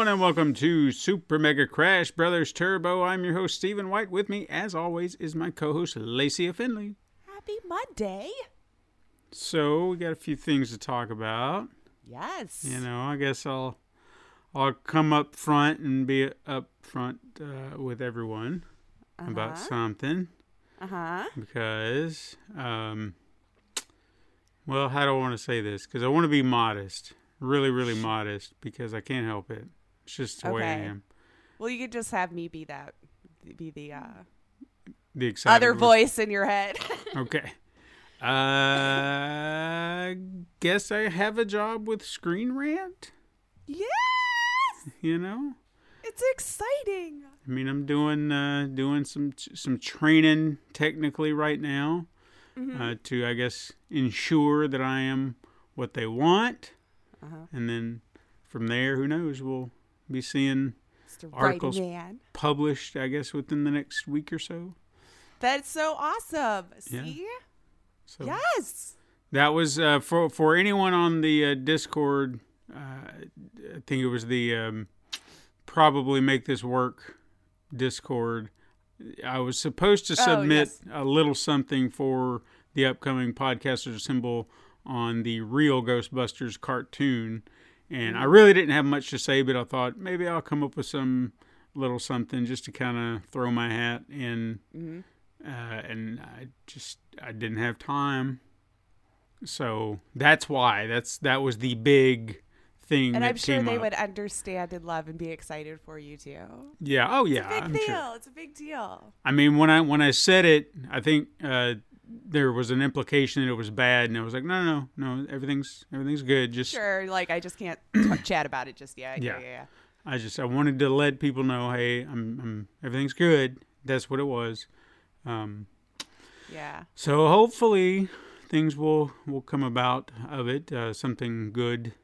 Everyone, and welcome to Super Mega Crash Brothers Turbo. I'm your host, Stephen White. With me, as always, is my co host, Lacey Finley. Happy Monday. So, we got a few things to talk about. Yes. You know, I guess I'll I'll come up front and be up front uh, with everyone about something Uh huh. because, um, well, how do I want to say this? Because I want to be modest, really, really modest, because I can't help it. It's just the way I am. Well, you could just have me be that, be the uh, The excited other voice. voice in your head. Okay. Uh, guess I have a job with Screen Rant. yes. You know, It's exciting. I mean, I'm doing uh, doing some some training technically right now Mm-hmm. uh, to, I guess, ensure that I am what they want, Uh-huh. and then from there, who knows? We'll be seeing Articles. right published, I guess, within the next week or so. That's so awesome. Yeah. See? So Yes. That was uh, for for anyone on the uh, Discord. Uh, I think it was the um, probably make this work Discord. I was supposed to Oh, submit yes. a little something for the upcoming podcaster symbol on the real Ghostbusters cartoon, and Mm-hmm. I really didn't have much to say, but I thought maybe I'll come up with some little something just to kind of throw my hat in. Mm-hmm. Uh, and I just I didn't have time. So that's why that's that was the big thing. And I'm sure they up. would understand and love and be excited for you too. Yeah. Oh yeah. Big I'm deal. sure. It's a big deal. I mean, when I when I said it, I think uh, there was an implication that it was bad, and I was like, no, no, no, no, everything's everything's good. Just Sure. Like I just can't chat about it just yet. Yeah. Yeah. Yeah. I just I wanted to let people know, hey, I'm, I'm everything's good. That's what it was. Um, Yeah. So hopefully things will will come about of it, uh, something good.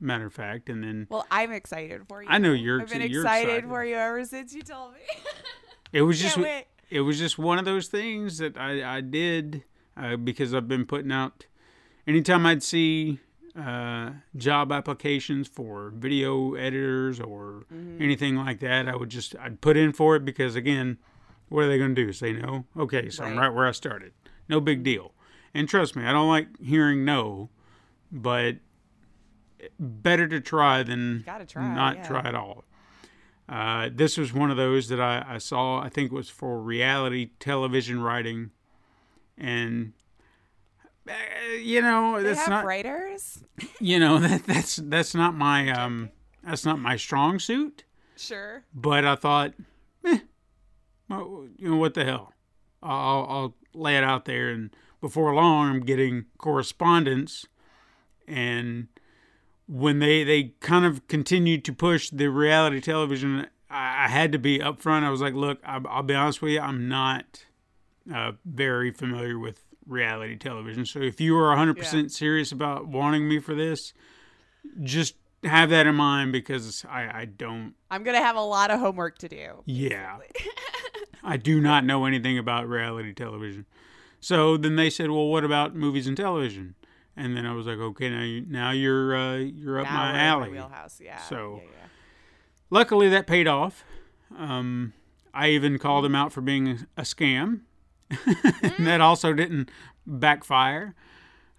Matter of fact, and then Well, I'm excited for you. I know you're I've been excited, excited. for you ever since you told me. it was just wait. It was just one of those things that I I did uh, because I've been putting out. Anytime I'd see uh, job applications for video editors or Mm-hmm. anything like that, I would just I'd put in for it because again, what are they going to do? Say no? Okay, so I'm Right. right where I started. No big deal. And trust me, I don't like hearing no, but better to try than try, not yeah. try at all. Uh, this was one of those that I, I saw. I think it was for reality television writing, and uh, you know They that's have not writers. you know that that's that's not my um that's not my strong suit. Sure. But I thought, eh, well, you know what the hell? I'll, I'll lay it out there, and before long, I'm getting correspondence, and when they they kind of continued to push the reality television, I, I had to be upfront. I was like, look, I, I'll be honest with you, I'm not uh, very familiar with reality television. So if you are 100% serious about wanting me for this, just have that in mind because I, I don't I'm gonna have a lot of homework to do. yeah. I do not know anything about reality television. So then they said, "Well, what about movies and television?" And then I was like, "Okay, now you, now you're uh, you're up Now my alley." wheelhouse. Yeah. So- yeah, yeah. Luckily, that paid off. Um, I even called him out for being a, a scam, and that also didn't backfire.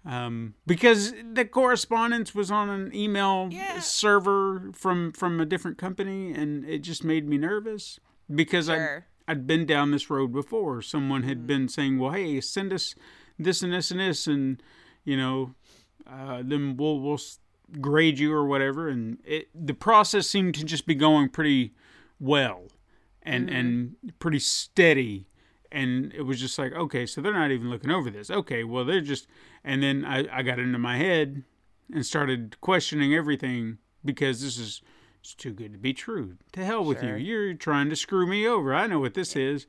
Um, because the correspondence was on an email Yeah. server from from a different company, and it just made me nervous because I Sure. I'd been down this road before. Someone had been saying, "Well, hey, send us this and this and this," and you know, uh, then we'll we'll grade you or whatever. And it, the process seemed to just be going pretty well. and and pretty steady. And it was just like, okay, so they're not even looking over this. Okay, well they're just and then I, I got into my head and started questioning everything because this is it's too good to be true. To hell with Sure. you. You're trying to screw me over. I know what this is.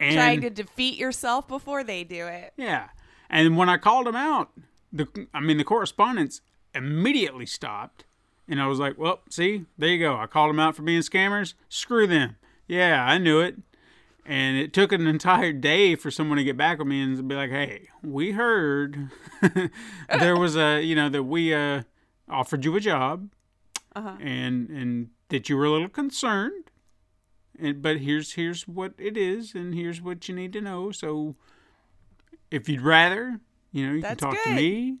And Trying to defeat yourself before they do it. yeah. And when I called him out, the I mean the correspondence immediately stopped. And I was like, Well, see, there you go. I called them out for being scammers. Screw them. Yeah, I knew it. And it took an entire day for someone to get back with me and be like, Hey, we heard there was a you know, that we uh offered you a job and and that you were a little concerned. And but here's here's what it is and here's what you need to know. So if you'd rather, you know, you That's can talk to me.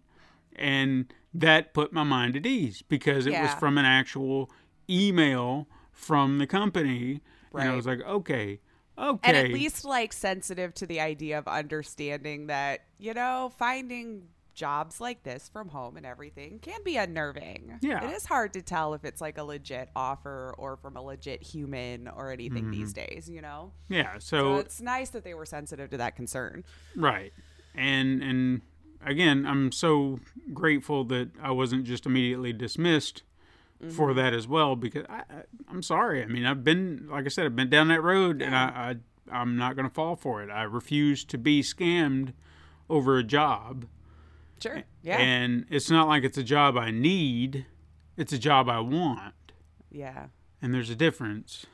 And that put my mind at ease because it was from an actual email from the company. And I was like, okay, okay. And at least like sensitive to the idea of understanding that, you know, finding jobs like this from home and everything can be unnerving. Yeah. It is hard to tell if it's like a legit offer or from a legit human or anything these days, you know? yeah. So Mm-hmm. So, it's nice that they were sensitive to that concern. right. And, and again, I'm so grateful that I wasn't just immediately dismissed Mm-hmm. for that as well because I, I, I'm sorry. I mean, I've been, like I said, I've been down that road and I, I, I'm not going to fall for it. I refuse to be scammed over a job. Sure. Yeah. And it's not like it's a job I need, it's a job I want. yeah. And there's a difference.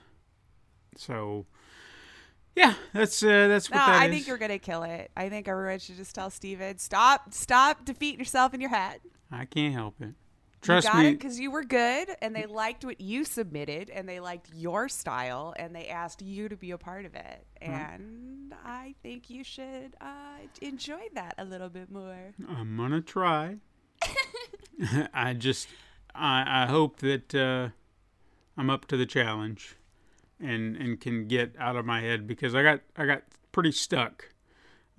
So, yeah, that's uh, that's what No, that I is. think you're gonna kill it. I think everyone should just tell Steven, stop, stop defeating yourself in your head. I can't help it. Trust you got me. because you were good, and they liked what you submitted, and they liked your style, and they asked you to be a part of it. And I think you should uh, enjoy that a little bit more. I'm gonna try. I just, I, I hope that uh, I'm up to the challenge, and and can get out of my head because I got I got pretty stuck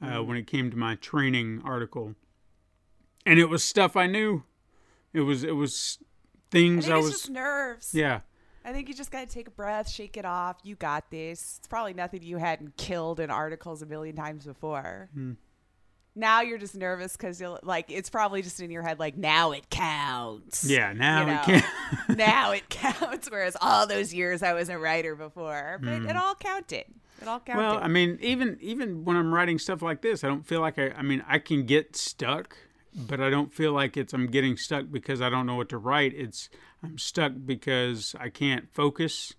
uh, when it came to my training article, and it was stuff I knew. It was it was I things I it's was just nerves. yeah I think you just got to take a breath, shake it off. You got this. It's probably nothing you hadn't killed in articles a million times before. Hmm. Now you're just nervous because you'll like it's probably just in your head like now it counts. yeah now You know, can't. now it counts. Whereas all those years I was a writer before, but it all counted. It all counted. Well, I mean, even even when I'm writing stuff like this, I don't feel like I. I mean, I can get stuck, but I don't feel like it's I'm getting stuck because I don't know what to write. It's I'm stuck because I can't focus.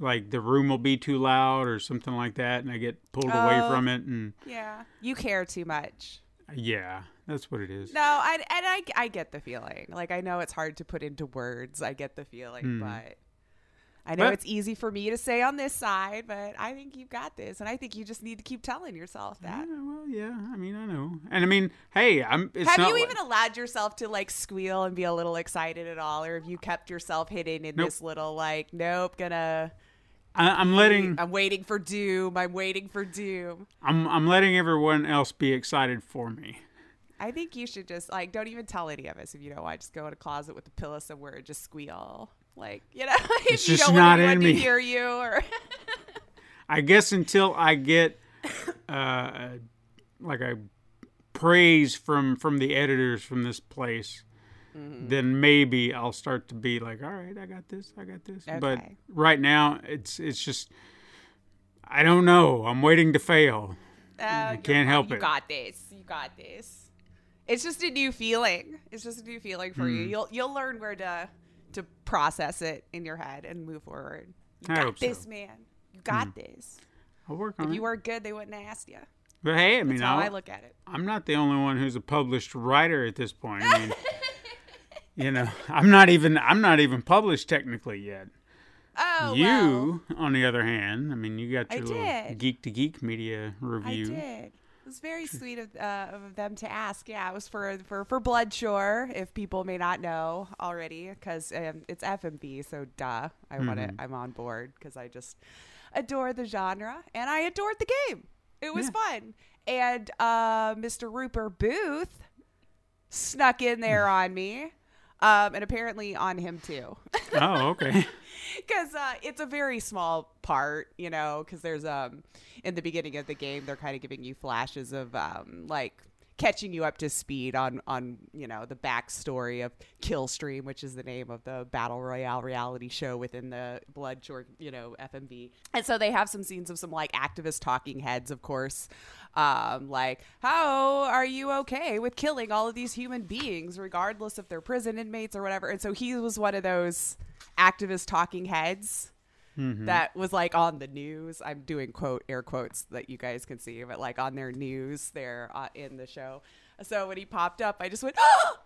Like the room will be too loud or something like that, and I get pulled away Oh. from it. And yeah, you care too much. yeah, that's what it is. No, I and I I get the feeling. Like I know it's hard to put into words. I get the feeling, hmm. but I know it's easy for me to say on this side, but I think you've got this, and I think you just need to keep telling yourself Yeah, that. well, yeah. I mean, I know, and I mean, hey, I'm. It's have you like- even allowed yourself to like squeal and be a little excited at all, or have you kept yourself hidden in Nope. this little like, nope, gonna. I, I'm letting. I'm waiting for doom. I'm waiting for doom. I'm. I'm letting everyone else be excited for me. I think you should just like don't even tell any of us if you don't want. Just go in a closet with a pillow somewhere and just squeal. Like you know, It's you just don't not want in me. to hear you or I guess until I get uh, like a praise from from the editors from this place, Mm-hmm. then maybe I'll start to be like, all right, I got this, I got this. But right now, it's it's just I don't know. I'm waiting to fail. I can't help you it. You got this. You got this. It's just a new feeling. It's just a new feeling for Hmm. you. You'll you'll learn where to to process it in your head and move forward. You I got hope so. This, man. You got hmm. this. I'll work on If it. you weren't good, they wouldn't have asked you. but hey, I mean, how I'll, look at it. I'm not the only one who's a published writer at this point. I mean, you know, I'm not even I'm not even published technically yet. Oh, well, you, on the other hand, I mean, you got I your little did. geek to geek media I review. did. It was very sweet of, uh, of them to ask. Yeah, it was for for for Bloodshore. If people may not know already, because um, it's FMV, so duh, I want Mm-hmm. it. I'm on board because I just adore the genre and I adored the game. It was Yeah. fun, and uh, Mr. Rupert Booth snuck in there on me, um, and apparently on him too. Oh, okay. because uh, it's a very small part, you know. Because there's um in the beginning of the game, they're kind of giving you flashes of um like catching you up to speed on on you know the backstory of Killstream, which is the name of the battle royale reality show within the Blood you know FMV. And so they have some scenes of some like activist talking heads, of course, um, like how are you okay with killing all of these human beings, regardless if they're prison inmates or whatever. And so he was one of those activist talking heads that was like on the news. I'm doing quote air quotes that you guys can see, but like on their news there uh, in the show. So when he popped up, I just went, "Oh,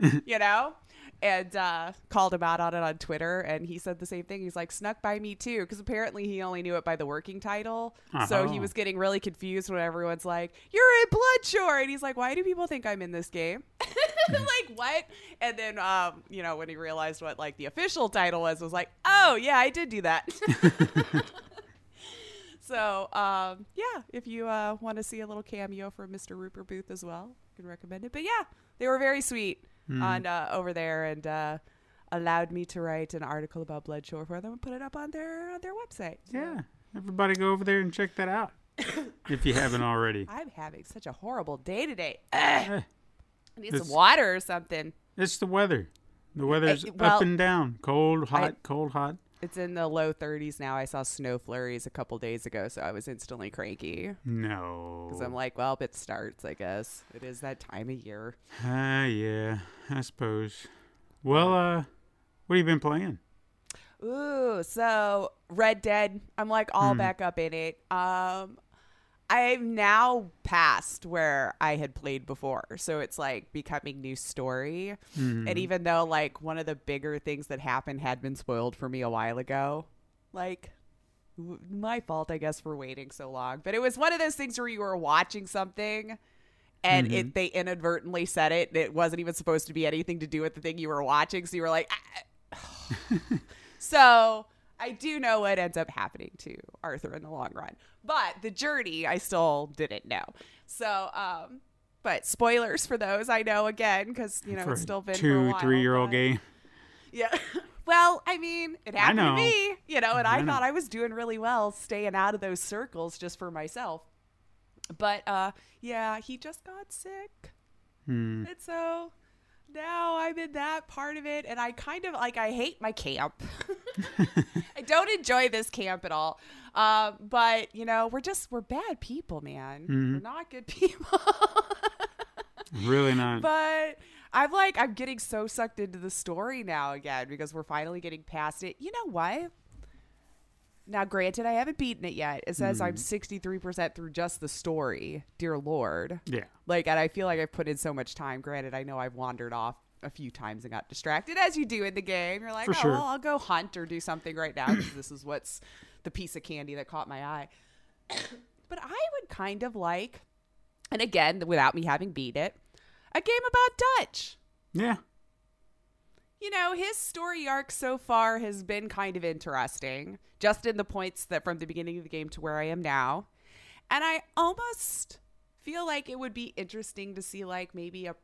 Rupert!" you know, and uh, called him out on it on Twitter, and he said the same thing. He's like, "Snuck by me too," because apparently he only knew it by the working title. So he Uh-huh. was getting really confused when everyone's like, "You're in Bloodshore," and he's like, "Why do people think I'm in this game?" like what? And then, um, you know, when he realized what like the official title was, was like, "Oh yeah, I did do that." So, um, yeah, if you uh, want to see a little cameo from Mr. Rupert Booth as well, I can recommend it. But yeah, they were very sweet on uh, over there and uh, allowed me to write an article about Bloodshore for them and put it up on their on their website. So Yeah. Everybody go over there and check that out if you haven't already. I'm having such a horrible day today. I need It's- some water or something. It's the weather. The weather's Eh, well, up and down. Cold, hot, I- cold, hot. It's in the low 30s now. I saw snow flurries a couple days ago, so I was instantly cranky No. because I'm like, well, if it starts. I guess it is that time of year. Ah, yeah, I suppose. Well, uh, what have you been playing? Ooh, so Red Dead. I'm like all back up in it. Um, I've now passed where I had played before, so it's like becoming new story. And mm-hmm. even though like one of the bigger things that happened had been spoiled for me a while ago, like w- my fault, I guess, for waiting so long. But it was one of those things where you were watching something. And it, mm-hmm. they inadvertently said it. and It wasn't even supposed to be anything to do with the thing you were watching. So you were like, "Ah, ah. so I do know what ends up happening to Arthur in the long run. But the journey, I still didn't know. So, um, but spoilers for those, I know again, because, you know, For it's still been two, three year old game. Yeah. Well, I mean, it happened to me, you know, and I, I know. thought I was doing really well staying out of those circles just for myself. But uh yeah, he just got sick. Hmm. And so now I'm in that part of it and I kind of like I hate my camp. I don't enjoy this camp at all. Um, but you know, we're just we're bad people, man. Mm-hmm. We're not good people. Really not. but I'm like, I'm getting so sucked into the story now again because we're finally getting past it. You know what? Now, granted, I haven't beaten it yet. It says I'm hmm. 63% through just the story. Dear Lord. yeah. Like, and I feel like I've put in so much time. Granted, I know I've wandered off a few times and got distracted, as you do in the game. You're like, For oh, sure. well, I'll go hunt or do something right now because this is what's the piece of candy that caught my eye. but I would kind of like, and again, without me having beat it, a game about Dutch. Yeah. You know, his story arc so far has been kind of interesting, just in the points that from the beginning of the game to where I am now. And I almost feel like it would be interesting to see, like, maybe a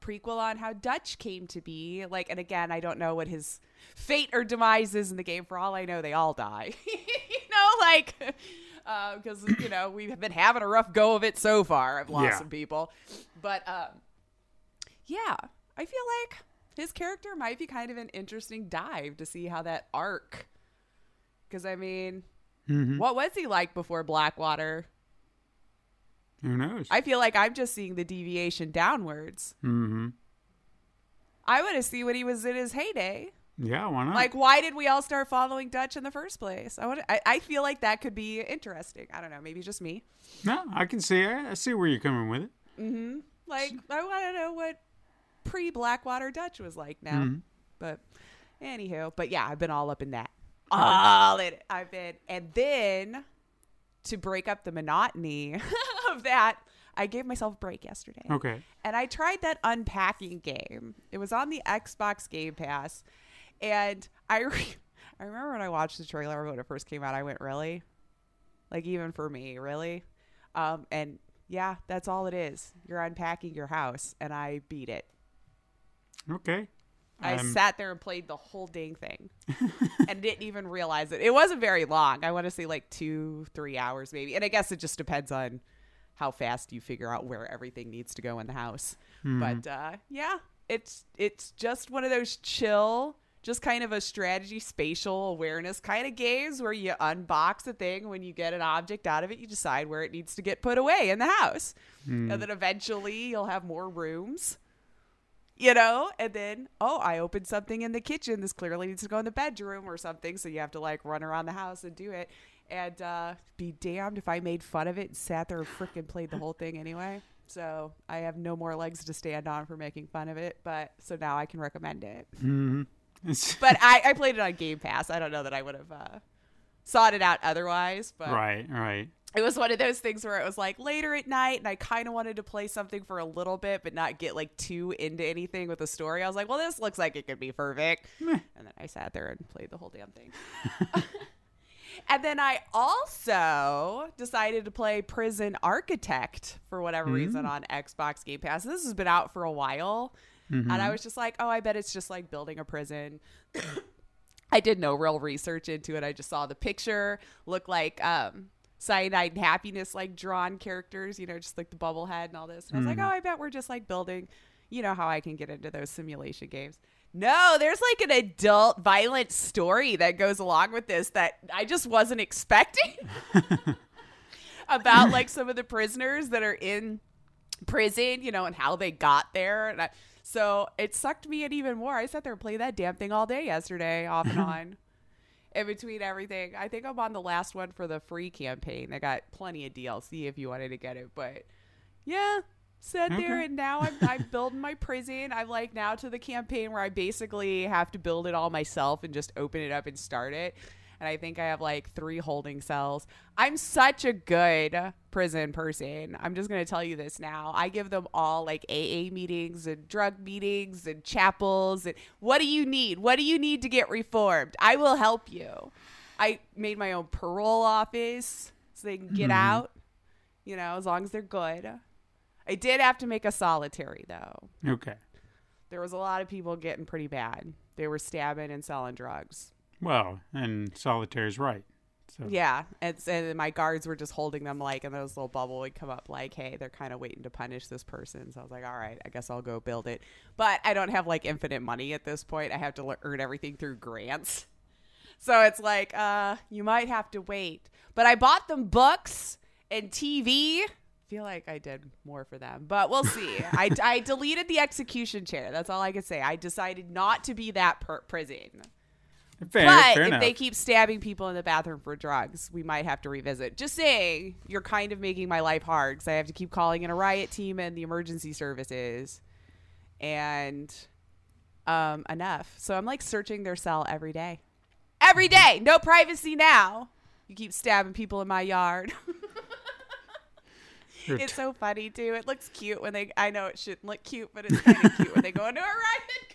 prequel on how Dutch came to be. Like, and again, I don't know what his fate or demise is in the game. For all I know, they all die. you know, like, because, you know, we've been having a rough go of it so far. I've lost Yeah. some people. But, um, yeah, I feel like his character might be kind of an interesting dive to see how that arc. Because I mean, hmm what was he like before Blackwater? Who knows? I feel like I'm just seeing the deviation downwards. hmm I want to see when he was in his heyday. Yeah, why not? Like, why did we all start following Dutch in the first place? I want. I, I feel like that could be interesting. I don't know. Maybe just me. no, I can see. I, I see where you're coming with it. Like, I want to know what pre Blackwater Dutch was like now. Mhm. But anywho, but yeah, I've been all up in that. All in it. I've been, and then to break up the monotony of that, I gave myself a break yesterday. Okay. And I tried that unpacking game. It was on the Xbox Game Pass, and I re- I remember when I watched the trailer when it first came out. I went, really, like even for me, really, um, and yeah, that's all it is. You're unpacking your house, and I beat it. Okay. I I'm- sat there and played the whole dang thing and didn't even realize it. It wasn't very long. I want to say like two, three hours maybe. And I guess it just depends on how fast you figure out where everything needs to go in the house. But uh, yeah, it's it's just one of those chill, just kind of a strategy spatial awareness kind of games where you unbox a thing when you get an object out of it, you decide where it needs to get put away in the house. And then eventually you'll have more rooms you know? And then oh i opened something in the kitchen. This clearly needs to go in the bedroom or something. So you have to like run around the house and do it. And uh, be damned if i made fun of it and sat there and freaking played the whole thing anyway. So i have no more legs to stand on for making fun of it but so now i can recommend it. It's- but I, I played it on game pass. I don't know that i would have uh, sought it out otherwise but right, right. It was one of those things where it was like later at night and I kind of wanted to play something for a little bit but not get like too into anything with the story. I was like, well, this looks like it could be perfect. And then I sat there and played the whole damn thing. and then I also decided to play Prison Architect for whatever reason on Xbox Game Pass. This has been out for a while. And I was just like, oh, I bet it's just like building a prison. I did no real research into it. I just saw the picture, look like um, cyanide and happiness, like drawn characters, you know, just like the bubblehead and all this. And I was like, mm-hmm. oh, I bet we're just like building, you know, how I can get into those simulation games. No, there's like an adult violent story that goes along with this that I just wasn't expecting about like some of the prisoners that are in prison, you know, and how they got there. And I, so it sucked me in even more. I sat there and played that damn thing all day yesterday, off and on, in between everything. I think I'm on the last one for the free campaign. I got plenty of DLC if you wanted to get it, but yeah. Sat there and now I'm, I'm building my prison. I'm like now to the campaign where I basically have to build it all myself and just open it up and start it and I think I have like three holding cells. I'm such a good prison person. I'm just going to tell you this now. I give them all like AA meetings and drug meetings and chapels and what do you need? What do you need to get reformed? I will help you. I made my own parole office so they can get mm-hmm. out, you know, as long as they're good. I did have to make a solitary though. Okay. There was a lot of people getting pretty bad. They were stabbing and selling drugs. Well, and solitaire's right. So Yeah, it's and my guards were just holding them like, and those little bubble would come up like, "Hey, they're kind of waiting to punish this person." So I was like, "All right, I guess I'll go build it." But I don't have like infinite money at this point. I have to earn everything through grants. So it's like, uh, you might have to wait. But I bought them books and TV. Feel like I did more for them, but we'll see. I, I deleted the execution chair. That's all I can say. I decided not to be that per- prison. Fair, But fair if enough. they keep stabbing people in the bathroom for drugs, we might have to revisit. Just saying, you're kind of making my life hard because I have to keep calling in a riot team and the emergency services, and um, enough. So I'm like searching their cell every day, every day. No privacy now. You keep stabbing people in my yard. It's so funny too. It looks cute when they. I know it shouldn't look cute, but it's kind of cute when they go into a riot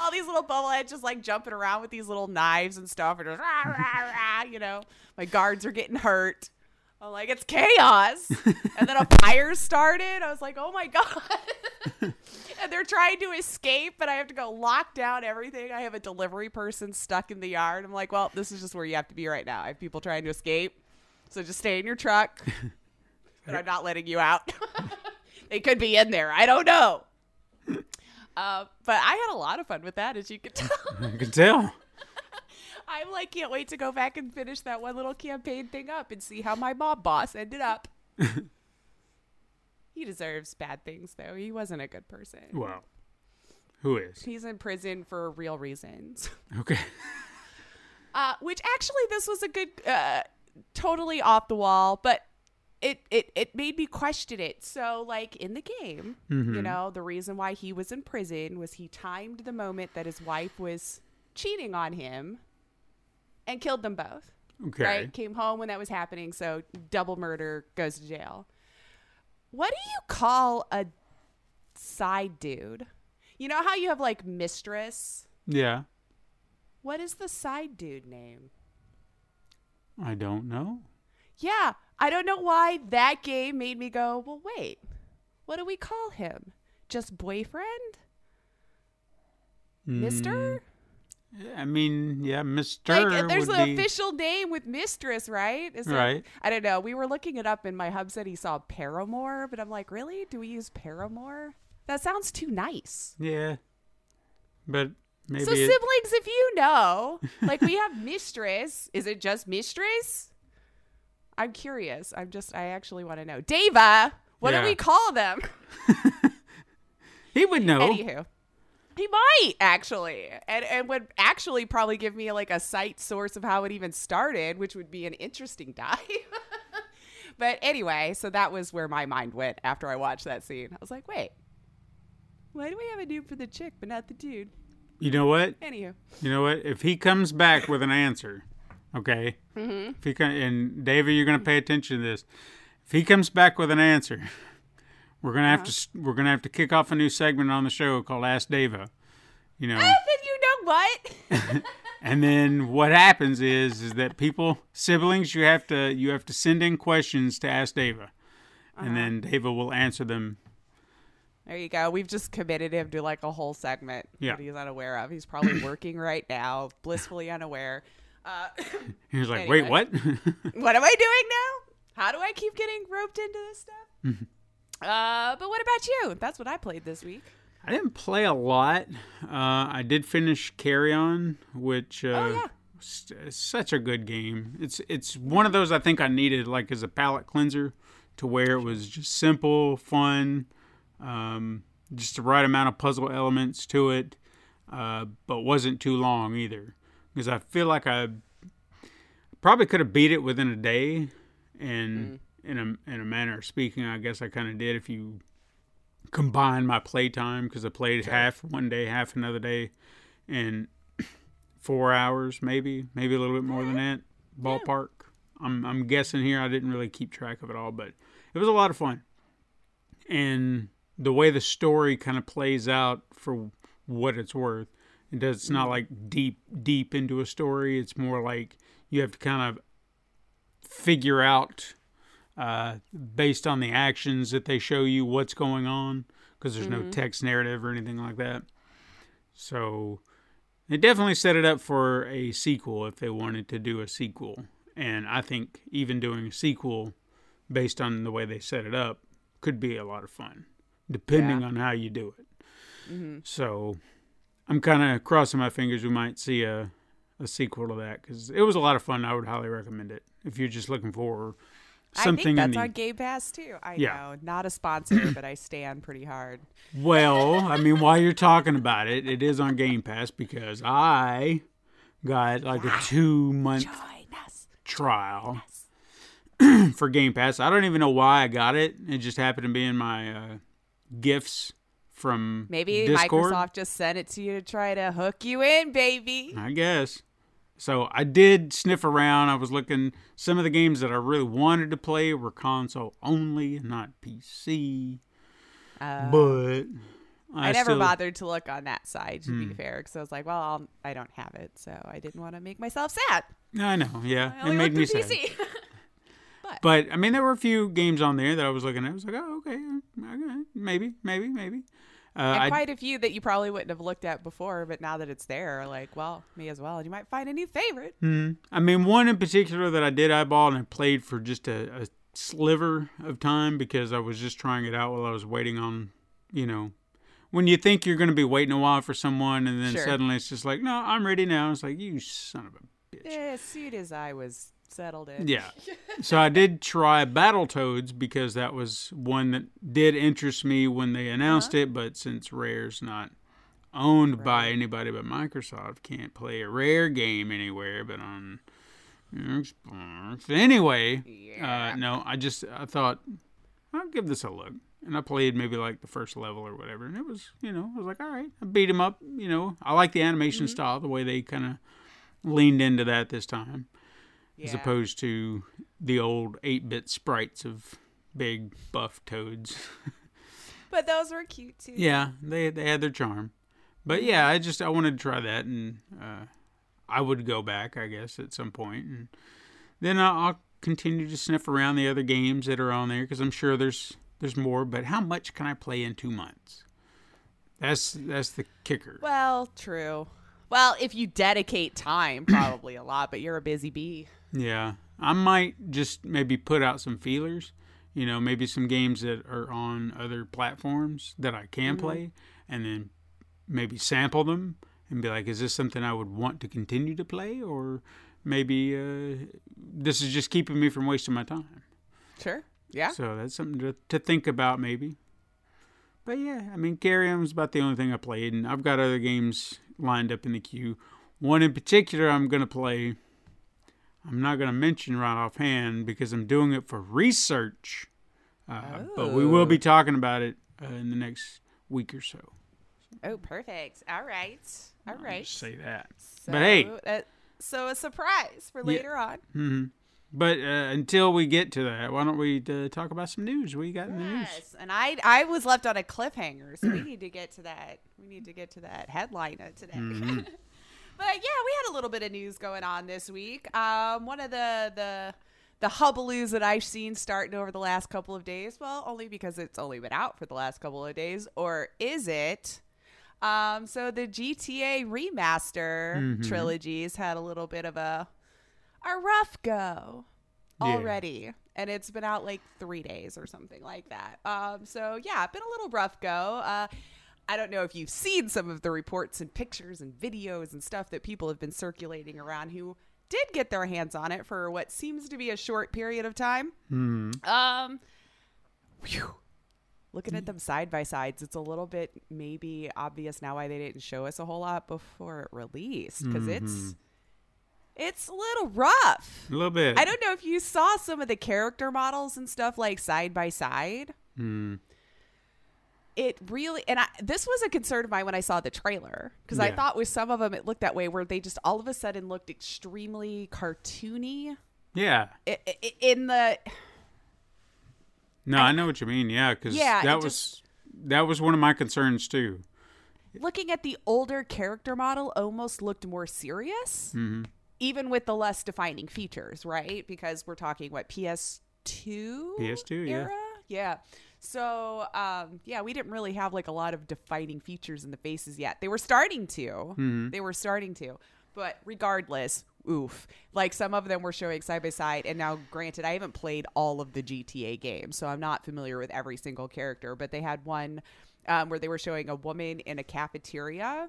all these little bubbleheads just like jumping around with these little knives and stuff, and just rah, rah, rah, you know, my guards are getting hurt. I'm like, it's chaos. and then a fire started. I was like, oh my god. and they're trying to escape, but I have to go lock down everything. I have a delivery person stuck in the yard. I'm like, well, this is just where you have to be right now. I have people trying to escape, so just stay in your truck but I'm not letting you out. they could be in there. I don't know. Uh, but I had a lot of fun with that, as you can tell. I can tell. I like can't wait to go back and finish that one little campaign thing up and see how my mob boss ended up. he deserves bad things, though. He wasn't a good person. Well, who is? He's in prison for real reasons. Okay. Uh, which actually, this was a good, uh, totally off the wall, but it, it it made me question it. So, like in the game, you mm-hmm. know, the reason why he was in prison was he timed the moment that his wife was cheating on him, and killed them both. Okay. Right? Came home when that was happening, so double murder goes to jail. What do you call a side dude? You know how you have like mistress. Yeah. What is the side dude name? I don't know. Yeah, I don't know why that game made me go, well, wait, what do we call him? Just boyfriend? Mister? I mean, yeah, Mister. Like, uh, there's an be, official name with mistress, right? Is it- Right. I don't know. We were looking it up, and my hub said he saw paramour, but I'm like, really? Do we use paramour? That sounds too nice. Yeah, but maybe so it- siblings, if you know, like we have mistress. Is it just mistress? I'm curious. I'm just. I actually want to know. Dava. What Yeah. do we call them? he would know. Anywho, he might actually, and and would actually probably give me like a site source of how it even started, which would be an interesting dive. but anyway, so that was where my mind went after I watched that scene. I was like, wait, why do we have a dude for the chick but not the dude? You know what? Anywho, You know what? If he comes back with an answer, okay. Mm-hmm. If he and David, you're gonna pay attention to this. If he comes back with an answer, we're gonna have to Uh-huh. we're gonna have to kick off a new segment on the show called Ask Dava. You know, then you know what? and then what happens is is that people siblings you have to you have to send in questions to Ask Dava, Uh-huh. and then Dava will answer them. There you go. We've just committed him to like a whole segment Yeah. that he's unaware of. He's probably working right now, blissfully unaware. Uh, He was like, Anyway. "Wait, what?" what am I doing now? How do I keep getting roped into this stuff? Mm-hmm. uh, but what about you? That's what I played this week. I didn't play a lot. Uh, I did finish Carrion, which uh, Oh, yeah. such a good game. It's it's one of those I think I needed like as a palate cleanser, to where it was just simple, fun, um, just the right amount of puzzle elements to it, uh, but wasn't too long either. Because I feel like I probably could have beat it within a day, and mm. in a in a manner of speaking, I guess I kind of did. If you combine my playtime because I played half one day, half another day, and four hours, maybe, maybe a little bit more than that, ballpark. I'm I'm guessing here. I didn't really keep track of it all, but it was a lot of fun, and the way the story kind of plays out for what it's worth. It does. It's not mm. like deep deep into a story. It's more like you have to kind of figure out uh, based on the actions that they show you what's going on because there's no mm-hmm. text narrative or anything like that. So they definitely set it up for a sequel if they wanted to do a sequel. And I think even doing a sequel based on the way they set it up could be a lot of fun, depending Yeah. on how you do it. Mm-hmm. So I'm kind of crossing my fingers we might see a, a sequel to that because it was a lot of fun. I would highly recommend it if you're just looking for something I think that's the on Game Pass too. I Yeah. know, not a sponsor, but I stand pretty hard. Well, I mean, while you're talking about it, it is on Game Pass because I got like a two month trial for Game Pass. I don't even know why I got it. It just happened to be in my uh, gifts from Maybe Discord. Microsoft just sent it to you to try to hook you in, baby. I guess. So I did sniff around. I was looking. Some of the games that I really wanted to play were console only, not PC. Uh, but I, never still- Hmm. bothered to look on that side, to be fair, because I was like, well, I'll, I don't have it, so I didn't want to make myself sad. I know. Yeah, I it made me looked sad. PC. But I mean, there were a few games on there that I was looking at. I was like, oh, okay, okay, maybe, maybe, maybe. Uh, and quite a few that you probably wouldn't have looked at before, but now that it's there, like, well, me as well. And you might find a new favorite. Hmm. I mean, one in particular that I did eyeball and I played for just a, a sliver of time because I was just trying it out while I was waiting on, you know, when you think you're going to be waiting a while for someone and then Sure. suddenly it's just like, no, I'm ready now. It's like, you son of a bitch. As soon as I was settled in. Yeah. so I did try Battletoads because that was one that did interest me when they announced it, but since Rare's not owned by anybody but Microsoft, can't play a Rare game anywhere but on Xbox. Anyway, uh, no, I just I thought I'll give this a look. And I played maybe like the first level or whatever, and it was, you know, I was like, all right, I beat him up. You know, I like the animation style, the way they kind of leaned into that this time as opposed to the old 8-bit sprites of big buff toads. But those were cute too. yeah, they they had their charm. But yeah, I just I wanted to try that and uh, I would go back, I guess, at some point and then I'll, I'll continue to sniff around the other games that are on there because I'm sure there's there's more. But how much can I play in two months? That's that's the kicker. Well, true. Well, if you dedicate time, probably a lot, but you're a busy bee. Yeah, I might just maybe put out some feelers. You know, maybe some games that are on other platforms that I can play, and then maybe sample them and be like, "Is this something I would want to continue to play, or maybe uh, this is just keeping me from wasting my time?" Sure. Yeah. So that's something to, to think about, maybe. But yeah, I mean, Carrion was about the only thing I played, and I've got other games lined up in the queue. One in particular I'm going to play. I'm not going to mention right offhand because I'm doing it for research. Uh, But we will be talking about it uh, in the next week or so. Oh, perfect. All right. All right. say that. So, but hey, uh, so a surprise for later on. But uh, until we get to that, why don't we uh, talk about some news? We got in the news? Yes, and I I was left on a cliffhanger, so we need to get to that. We need to get to that headline of today. Mm-hmm. but yeah, we had a little bit of news going on this week. Um, one of the the the hubbaloos that I've seen starting over the last couple of days. Well, only because it's only been out for the last couple of days, or is it? Um, so the GTA remaster Mm-hmm. trilogies had a little bit of a a rough go Yeah. already and it's been out like three days or something like that um so yeah been a little rough go uh I don't know if you've seen some of the reports and pictures and videos and stuff that people have been circulating around who did get their hands on it for what seems to be a short period of time. Um, whew. looking at them side by sides, it's a little bit maybe obvious now why they didn't show us a whole lot before it released because it's it's a little rough. A little bit. I don't know if you saw some of the character models and stuff like side by side. It really, and I, this was a concern of mine when I saw the trailer because I thought with some of them it looked that way where they just all of a sudden looked extremely cartoony Yeah. I- I- in the No, I, know what you mean. Yeah, because Yeah, that was that was one of my concerns too. looking at the older character model almost looked more serious Mm-hmm. Even with the less defining features right? Because we're talking what ps2 PS2, era? Yeah. So um yeah we didn't really have like a lot of defining features in the faces yet. They were starting to. Mm-hmm. they were starting to. But regardless oof. Like some of them were showing side by side and now granted i haven't played all of the gta games so i'm not familiar with every single character but they had one um, where they were showing a woman in a cafeteria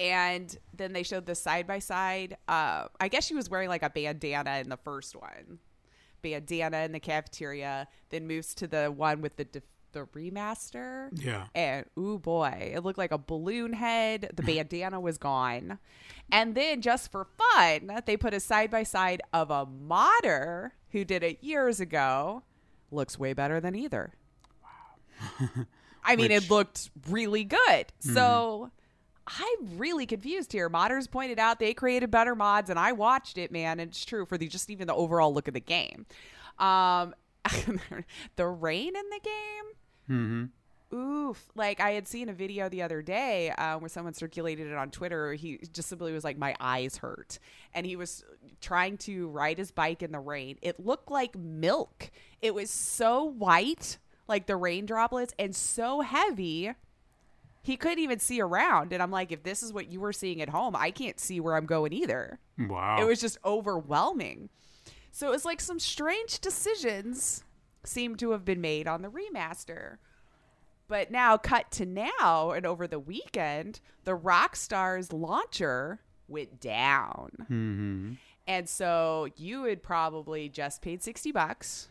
and then they showed the side by side. Uh, I guess she was wearing like a bandana in the first one, bandana in the cafeteria. Then moves to the one with the the remaster. Yeah. And ooh boy, it looked like a balloon head. The bandana was gone. And then just for fun, they put a side by side of a modder who did it years ago. Looks way better than either. Wow. I mean, Which- it looked really good. So I'm really confused here. Modders pointed out they created better mods, and I watched it, man. And it's true for the just even the overall look of the game. Um, the rain in the game. Mm-hmm. Oof! Like I had seen a video the other day uh, where someone circulated it on Twitter. He just simply was like, "My eyes hurt," and he was trying to ride his bike in the rain. It looked like milk. It was so white, like the rain droplets, and so heavy he couldn't even see around. And I'm like, if this is what you were seeing at home, I can't see where I'm going either. Wow. It was just overwhelming. So it was like some strange decisions seem to have been made on the remaster. But now, cut to now, and over the weekend, the Rockstar's launcher went down. Mm-hmm. And so you had probably just paid 60 bucks.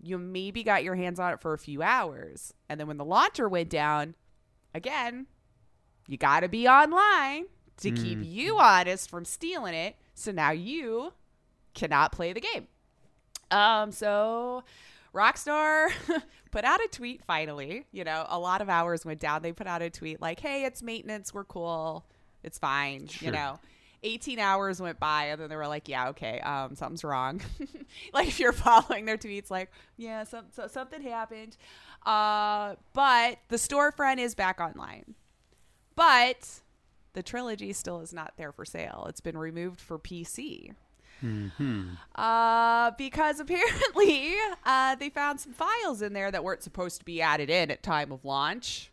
You maybe got your hands on it for a few hours. And then when the launcher went down, again, you got to be online to keep you honest from stealing it. So now you cannot play the game. Um, so Rockstar put out a tweet finally. You know, a lot of hours went down. They put out a tweet like, hey, it's maintenance. We're cool. It's fine. You know, 18 hours went by and then they were like, yeah, okay, um, something's wrong. like if you're following their tweets, like, yeah, some, so, something happened. Uh, but the storefront is back online. But the trilogy still is not there for sale. It's been removed for PC. Uh, because apparently uh, they found some files in there that weren't supposed to be added in at time of launch.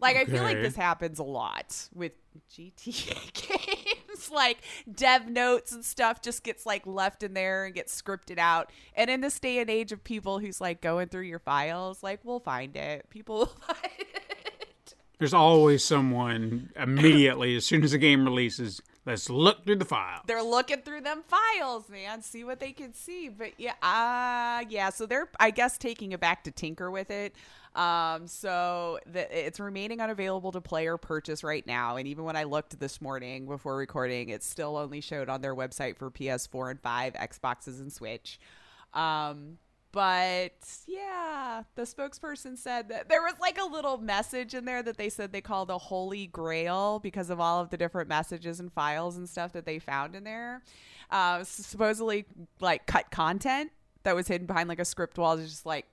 Like I feel like this happens a lot with GTA games. like dev notes and stuff just gets like left in there and gets scripted out. And in this day and age of people who's like going through your files, like we'll find it. People will find it. There's always someone immediately as soon as the game releases. Let's look through the file. They're looking through them files, man, see what they can see. But yeah, uh yeah, so they're I guess taking it back to tinker with it. Um so the, it's remaining unavailable to play or purchase right now and even when I looked this morning before recording, it still only showed on their website for PS4 and 5, Xboxes and Switch. Um but yeah, the spokesperson said that there was like a little message in there that they said they call the Holy Grail because of all of the different messages and files and stuff that they found in there. Uh, supposedly, like cut content that was hidden behind like a script wall, just like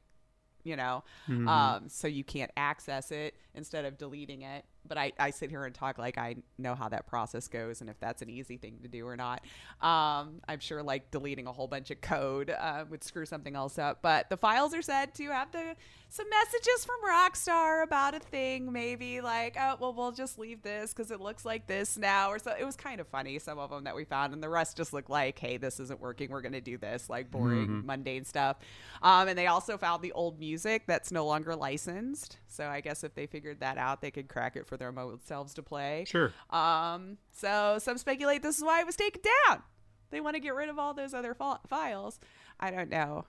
you know, um, so you can't access it instead of deleting it. But I, I sit here and talk like I know how that process goes and if that's an easy thing to do or not. Um, I'm sure like deleting a whole bunch of code uh, would screw something else up. But the files are said to have the some messages from Rockstar about a thing, maybe like, oh, well, we'll just leave this because it looks like this now. Or so it was kind of funny, some of them that we found. And the rest just looked like, hey, this isn't working. We're going to do this, like boring, mundane stuff. Um, and they also found the old music that's no longer licensed. So I guess if they figured that out, they could crack it for their own selves to play. Sure. Um, so some speculate this is why it was taken down. They want to get rid of all those other fi- files. I don't know.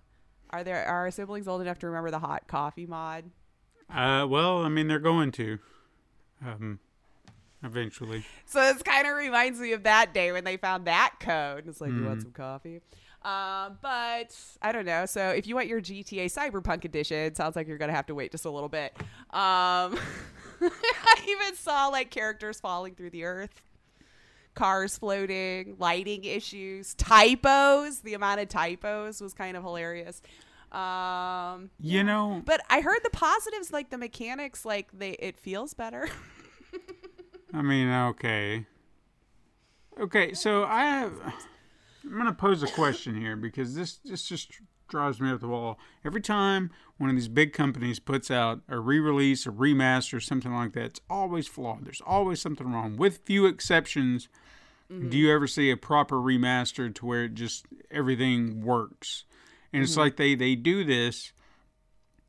Are there are our siblings old enough to remember the hot coffee mod? Uh, well, I mean, they're going to, um, eventually. So this kind of reminds me of that day when they found that code. It's like, you want some coffee? Um, but I don't know. So if you want your GTA Cyberpunk edition, sounds like you're gonna have to wait just a little bit. Um, I even saw like characters falling through the earth, cars floating, lighting issues, typos. The amount of typos was kind of hilarious. Um, You know, but I heard the positives, like the mechanics, like they it feels better. I mean, okay. Okay, so I have. I'm going to pose a question here because this, this just drives me up the wall. Every time one of these big companies puts out a re release, a remaster, something like that, it's always flawed. There's always something wrong. With few exceptions, do mm-hmm. you ever see a proper remaster to where it just everything works? And it's mm-hmm. like they, they do this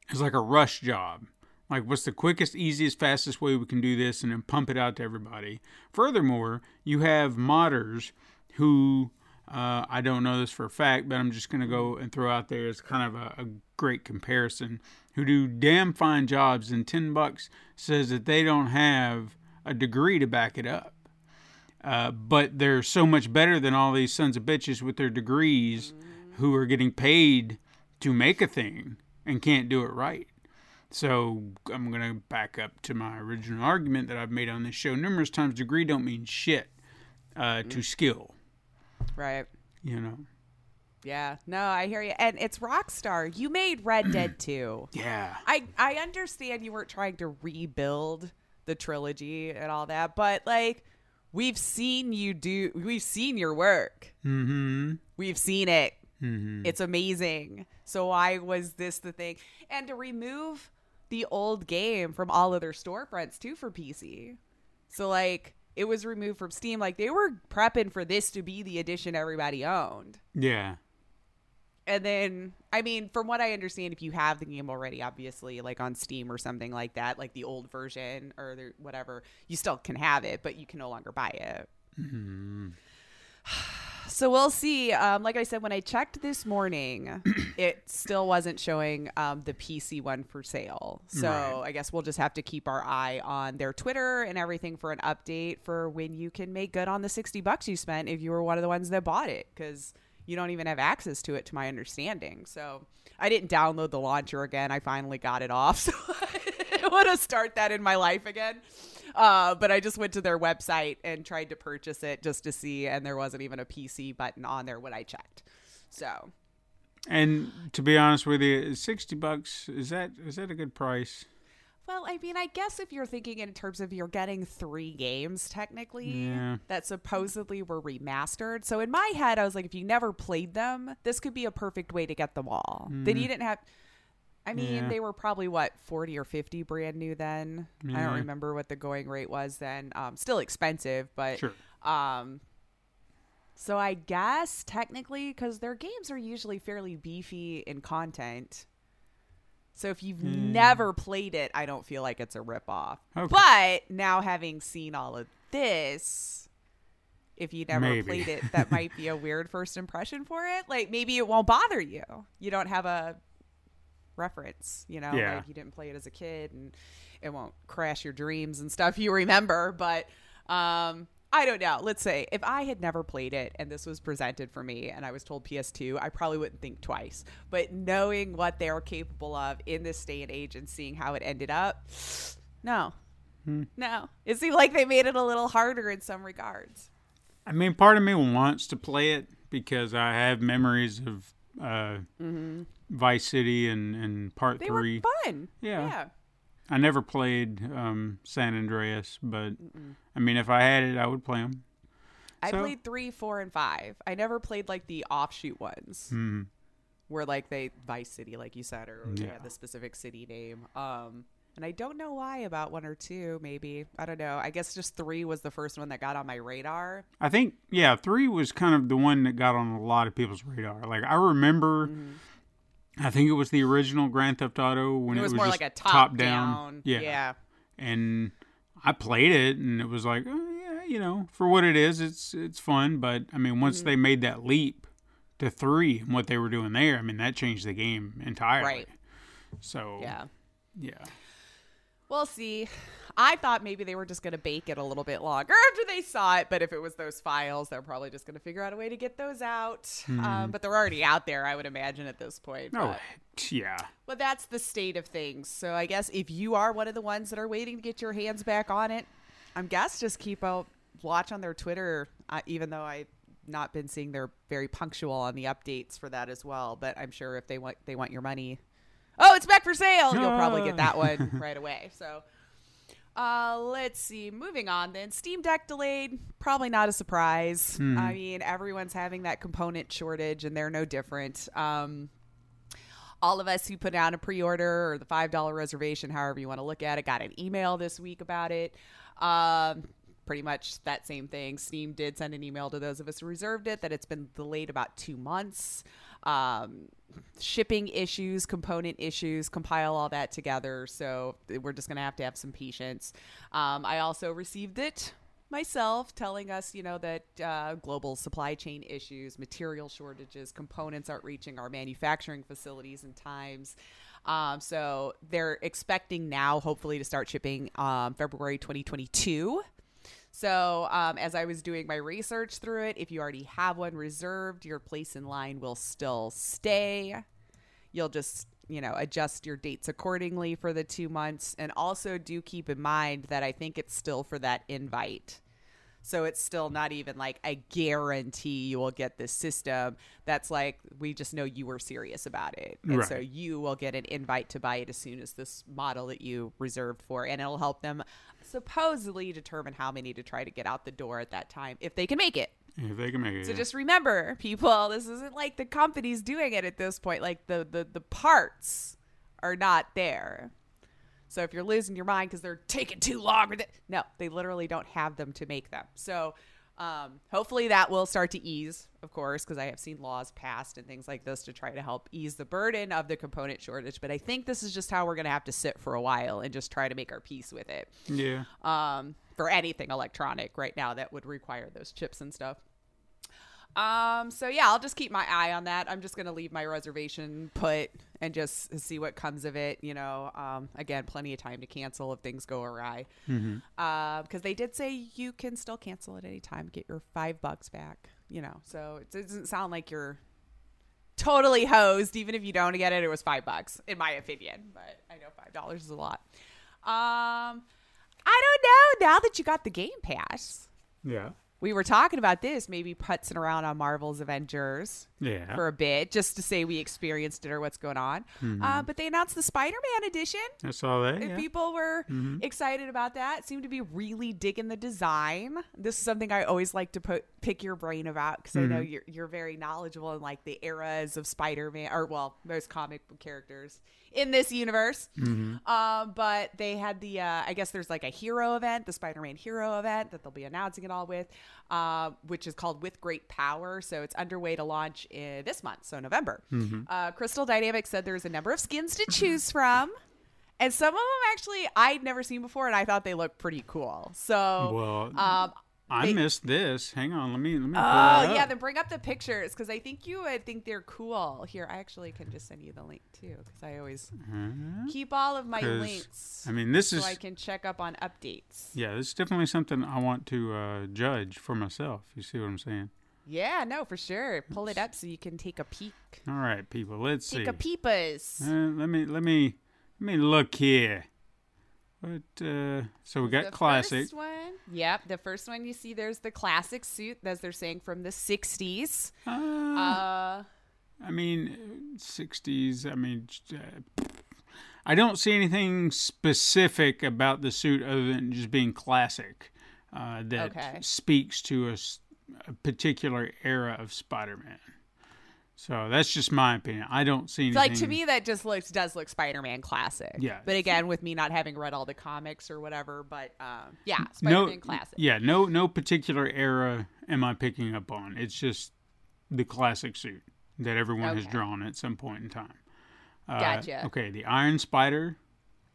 it's like a rush job. Like, what's the quickest, easiest, fastest way we can do this and then pump it out to everybody? Furthermore, you have modders who, uh, I don't know this for a fact, but I'm just going to go and throw out there as kind of a, a great comparison, who do damn fine jobs, and 10 bucks says that they don't have a degree to back it up. Uh, but they're so much better than all these sons of bitches with their degrees who are getting paid to make a thing and can't do it right. So I'm going to back up to my original argument that I've made on this show numerous times. Degree don't mean shit uh, to skill, right. you know. Yeah, no, I hear you. And it's Rockstar. You made Red Dead 2. Yeah. I I understand you weren't trying to rebuild the trilogy and all that, but like we've seen you do we've seen your work. Mm-hmm. We've seen it. Mm-hmm. It's amazing. So why was this the thing? And to remove the old game from all of their storefronts too for PC. So like it was removed from Steam. Like they were prepping for this to be the edition everybody owned. Yeah. And then, I mean, from what I understand, if you have the game already, obviously, like on Steam or something like that, like the old version or the, whatever, you still can have it, but you can no longer buy it. So we'll see. Um, like I said, when I checked this morning, it still wasn't showing um, the PC one for sale. So Right. I guess we'll just have to keep our eye on their Twitter and everything for an update for when you can make good on the 60 bucks you spent if you were one of the ones that bought it. Because you don't even have access to it, to my understanding. So I didn't download the launcher again. I finally got it off. So I want to start that in my life again. Uh, but I just went to their website and tried to purchase it just to see, and there wasn't even a PC button on there when I checked. So And to be honest with you, sixty bucks is that is that a good price? Well, I mean, I guess if you're thinking in terms of you're getting three games technically Yeah. that supposedly were remastered. So in my head, I was like, if you never played them, this could be a perfect way to get them all. Then you didn't have. I mean, Yeah. they were probably what forty or fifty brand new then. I don't remember what the going rate was then. Um, still expensive, but Sure. um. So I guess technically, because their games are usually fairly beefy in content. So if you've never played it, I don't feel like it's a ripoff. Okay. But now having seen all of this, if you never Maybe. played it, that might be a weird first impression for it. Like maybe it won't bother you. You don't have a reference, you know, Yeah. like you didn't play it as a kid and it won't crash your dreams and stuff you remember. But um I don't know. Let's say if I had never played it and this was presented for me and I was told PS2, I probably wouldn't think twice. But knowing what they were capable of in this day and age and seeing how it ended up, no. No. It seemed like they made it a little harder in some regards. I mean, part of me wants to play it because I have memories of uh, Vice City and, and Part They Three. were fun. Yeah. Yeah. I never played um, San Andreas, but I mean, if I had it, I would play them. I So- played three, four, and five. I never played like the offshoot ones, Hmm. where like they Vice City, like you said, or they Yeah. had the specific city name. Um, and I don't know why about one or two. Maybe I don't know. I guess just three was the first one that got on my radar. I think, yeah, three was kind of the one that got on a lot of people's radar. Like I remember, I think it was the original Grand Theft Auto when It it was, was, more just like a top, down. down. Yeah. yeah. and I played it, and it was like, oh, yeah, you know, for what it is, it's it's fun. But I mean, Mm-hmm. once they made that leap to three and what they were doing there, I mean, that changed the game entirely. Right. So Yeah. yeah. We'll see. I thought maybe they were just going to bake it a little bit longer after they saw it, but if it was those files, they're probably just going to figure out a way to get those out. Um, but they're already out there, I would imagine, at this point. Oh, But, yeah. but that's the state of things. So I guess if you are one of the ones that are waiting to get your hands back on it, I'm guess just keep a watch on their Twitter, uh, even though I've not been seeing they're very punctual on the updates for that as well. But I'm sure if they want they want your money, oh, it's back for sale. You'll probably get that one right away. So. Uh, let's see. Moving on, then Steam Deck delayed. Probably not a surprise. I mean, everyone's having that component shortage, and they're no different. Um, all of us who put down a pre-order or the five dollar reservation, however you want to look at it, got an email this week about it. Um, pretty much that same thing. Steam did send an email to those of us who reserved it that it's been delayed about two months. Um, shipping issues, component issues, compile all that together. So we're just gonna have to have some patience. Um, I also received it myself telling us you know that uh, global supply chain issues material shortages components aren't reaching our manufacturing facilities in times um, so they're expecting now hopefully to start shipping um, february 2022 so um, as i was doing my research through it if you already have one reserved your place in line will still stay you'll just you know adjust your dates accordingly for the two months and also do keep in mind that i think it's still for that invite so it's still not even like I guarantee you will get this system. That's like we just know you were serious about it. And so you will get an invite to buy it as soon as this model that you reserved for and it'll help them supposedly determine how many to try to get out the door at that time if they can make it. If they can make it. So yeah. just remember, people, this isn't like the company's doing it at this point. Like the the, the parts are not there. So if you're losing your mind because they're taking too long, no, they literally don't have them to make them. So um, hopefully that will start to ease, of course, because I have seen laws passed and things like this to try to help ease the burden of the component shortage. But I think this is just how we're going to have to sit for a while and just try to make our peace with it yeah. um, for anything electronic right now that would require those chips and stuff. Um, so yeah, I'll just keep my eye on that. I'm just gonna leave my reservation put and just see what comes of it. You know, um, again, plenty of time to cancel if things go awry. because they did say you can still cancel at any time, get your five bucks back. You know, so it doesn't sound like you're totally hosed, even if you don't get it. It was five bucks, in my opinion, but I know five dollars is a lot. Um, I don't know. Now that you got the Game Pass, Yeah. We were talking about this, maybe putzing around on Marvel's Avengers. Yeah. for a bit just to say we experienced it or what's going on. Uh, but they announced the Spider-Man edition. I saw that. Mm-hmm. Yeah. people were excited about that, seem to be really digging the design. This is something I always like to put pick your brain about because I Mm-hmm. know you're you're very knowledgeable in like the eras of Spider-Man or well, most comic book characters in this universe. Mm-hmm. Um, but they had the uh, I guess there's like a hero event, the Spider-Man hero event that they'll be announcing it all with, uh, which is called With Great Power. So it's underway to launch in this month, so November. Mm-hmm. Uh, Crystal Dynamics said there's a number of skins to choose from. And some of them actually I'd never seen before, and I thought they looked pretty cool. So, Well, um, I they- missed this. Hang on. Let me let me. pull oh yeah, then bring up the pictures because I think you would think they're cool. Here, I actually can just send you the link too because I always keep all of my links I mean, this so is I can check up on updates. yeah, this is definitely something I want to uh, judge for myself. You see what I'm saying? Yeah, no, for sure. Pull it up so you can take a peek. All right, people. Let's Take see. a peepers. Uh, let me let me let me look here. What? Uh, so we got the classic. First one, yep. The first one you see, there's the classic suit, as they're saying from the '60s. Uh, Uh, I mean, sixties. I mean, uh, I don't see anything specific about the suit other than just being classic. Uh, that Okay. speaks to a particular era of Spider-Man. So that's just my opinion. I don't see anything. like to me, that just looks does look Spider-Man classic. Yeah. But again, with me not having read all the comics or whatever, but um, yeah, no, Spider-Man classic. yeah, no, no particular era am I picking up on. It's just the classic suit that everyone has drawn at some point in time. Uh, Gotcha. Okay, the Iron Spider,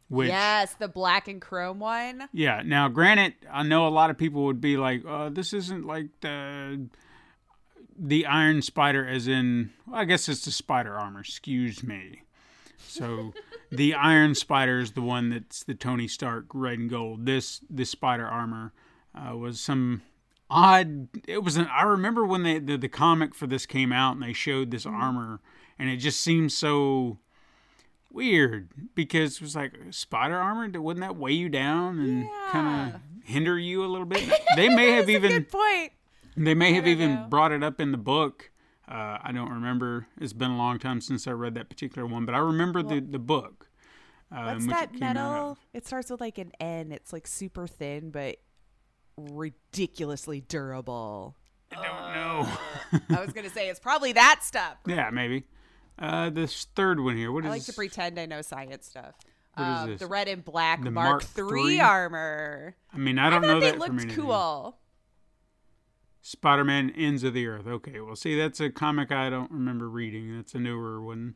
which yes, the black and chrome one. yeah. Now, granted, I know a lot of people would be like, uh, "This isn't like the the Iron Spider, as in, well, I guess it's the spider armor." Excuse me. So, the Iron Spider is the one that's the Tony Stark red and gold. This this spider armor uh, was some odd. It was an. I remember when they the, the comic for this came out and they showed this armor, and it just seemed so weird because it was like spider armor. Wouldn't that weigh you down and kind of hinder you a little bit? They may have even Good point. They may have even know. brought it up in the book. Uh, I don't remember. It's been a long time since I read that particular one, but I remember the the book. Uh, What's that it metal? It starts with like an N. It's like super thin, but ridiculously durable. I don't know. I was gonna say it's probably that stuff. yeah, maybe. Uh, this third one here. What is? I like to pretend I know science stuff. What is Um, this? The red and black The Mark, Mark III III? armor. I mean, I I don't thought know they that from looked anything. Cool. Spider-Man: Ends of the Earth. Okay, well, see, that's a comic I don't remember reading. That's a newer one.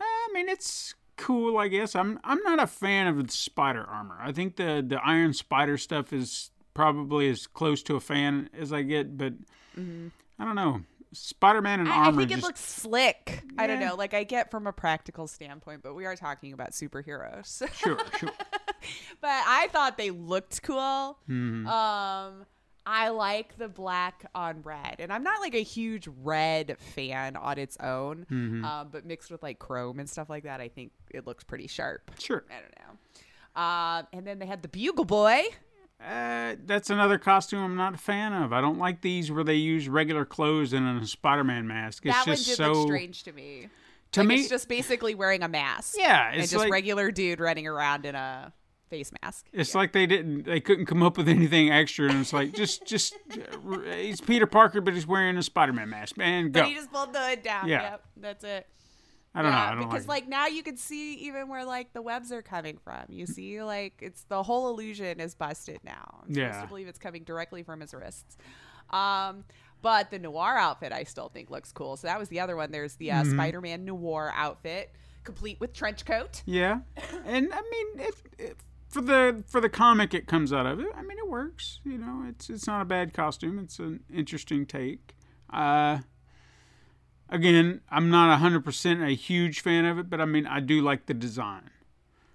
I mean, it's cool, I guess. I'm I'm not a fan of the spider armor. I think the the Iron Spider stuff is probably as close to a fan as I get, but I don't know. Spider-Man and Mm-hmm. I, I think it just looks slick. I don't know. Like I get from a practical standpoint, but we are talking about superheroes. sure, sure. but I thought they looked cool. Mm-hmm. Um, I like the black on red, and I'm not like a huge red fan on its own. Mm-hmm. Um, but mixed with like chrome and stuff like that, I think it looks pretty sharp. Sure. I don't know. Um, and then they had the Bugle Boy. Uh, that's another costume I'm not a fan of. I don't like these where they use regular clothes and a Spider-Man mask. It's that one just did so look strange to me. to like me. it's just basically wearing a mask. yeah, and it's just like regular dude running around in a face mask. It's like they didn't, they couldn't come up with anything extra, and it's like just, just uh, he's Peter Parker, but he's wearing a Spider-Man mask. Man, go. But he just pulled the hood down. Yeah. Yep, that's it. I don't know. I don't because like. like now you can see even where like the webs are coming from. You see, like it's the whole illusion is busted now. I'm supposed Yeah. to believe it's coming directly from his wrists. Um, but the noir outfit I still think looks cool. So that was the other one. There's the uh, Mm-hmm. Spider-Man noir outfit, complete with trench coat. yeah, and I mean, if, if for the for the comic it comes out of it, I mean, it works. You know, it's it's not a bad costume. It's an interesting take. Uh, again, I'm not hundred percent a huge fan of it, but I mean, I do like the design.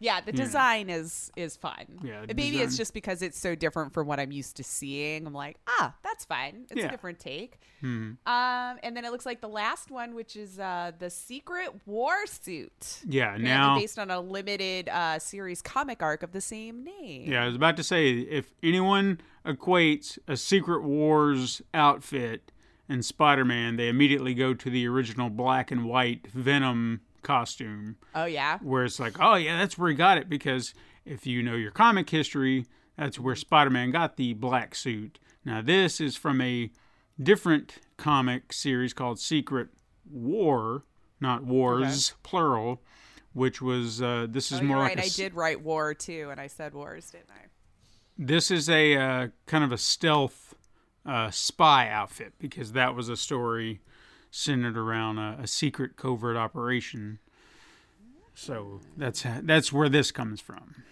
Yeah, the design is is fun. Yeah, maybe it's just because it's so different from what I'm used to seeing. I'm like, ah, that's fine. It's Yeah. a different take. Um, and then it looks like the last one, which is uh, the Secret War suit. Yeah, now based on a limited uh, series comic arc of the same name. Yeah, I was about to say if anyone equates a Secret Wars outfit and Spider Man, they immediately go to the original black and white Venom costume, Oh yeah. where it's like, oh, yeah, that's where he got it. Because if you know your comic history, that's where Spider Man got the black suit. Now, this is from a different comic series called Secret War, not Wars, plural, which was, uh, this is Oh, more like right. a I did write war too, and I said wars, didn't I? this is a uh, kind of a stealth uh, spy outfit because that was a story centered around a, a secret covert operation. So that's that's where this comes from.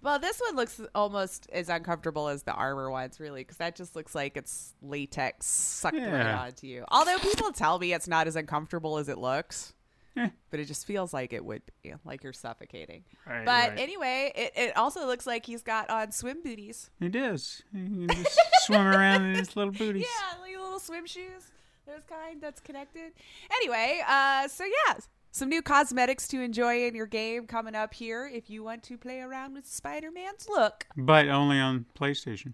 Well, this one looks almost as uncomfortable as the armor ones, really, because that just looks like it's latex sucked right onto you. Although people tell me it's not as uncomfortable as it looks, Eh. but it just feels like it would be, like you're suffocating. Right, but right. anyway, it, it also looks like he's got on swim booties. It is. You can just swim around in his little booties. Yeah, like little swim shoes. Those kind that's connected. Anyway, uh, so yeah, some new cosmetics to enjoy in your game coming up here if you want to play around with Spider Man's look. But only on PlayStation.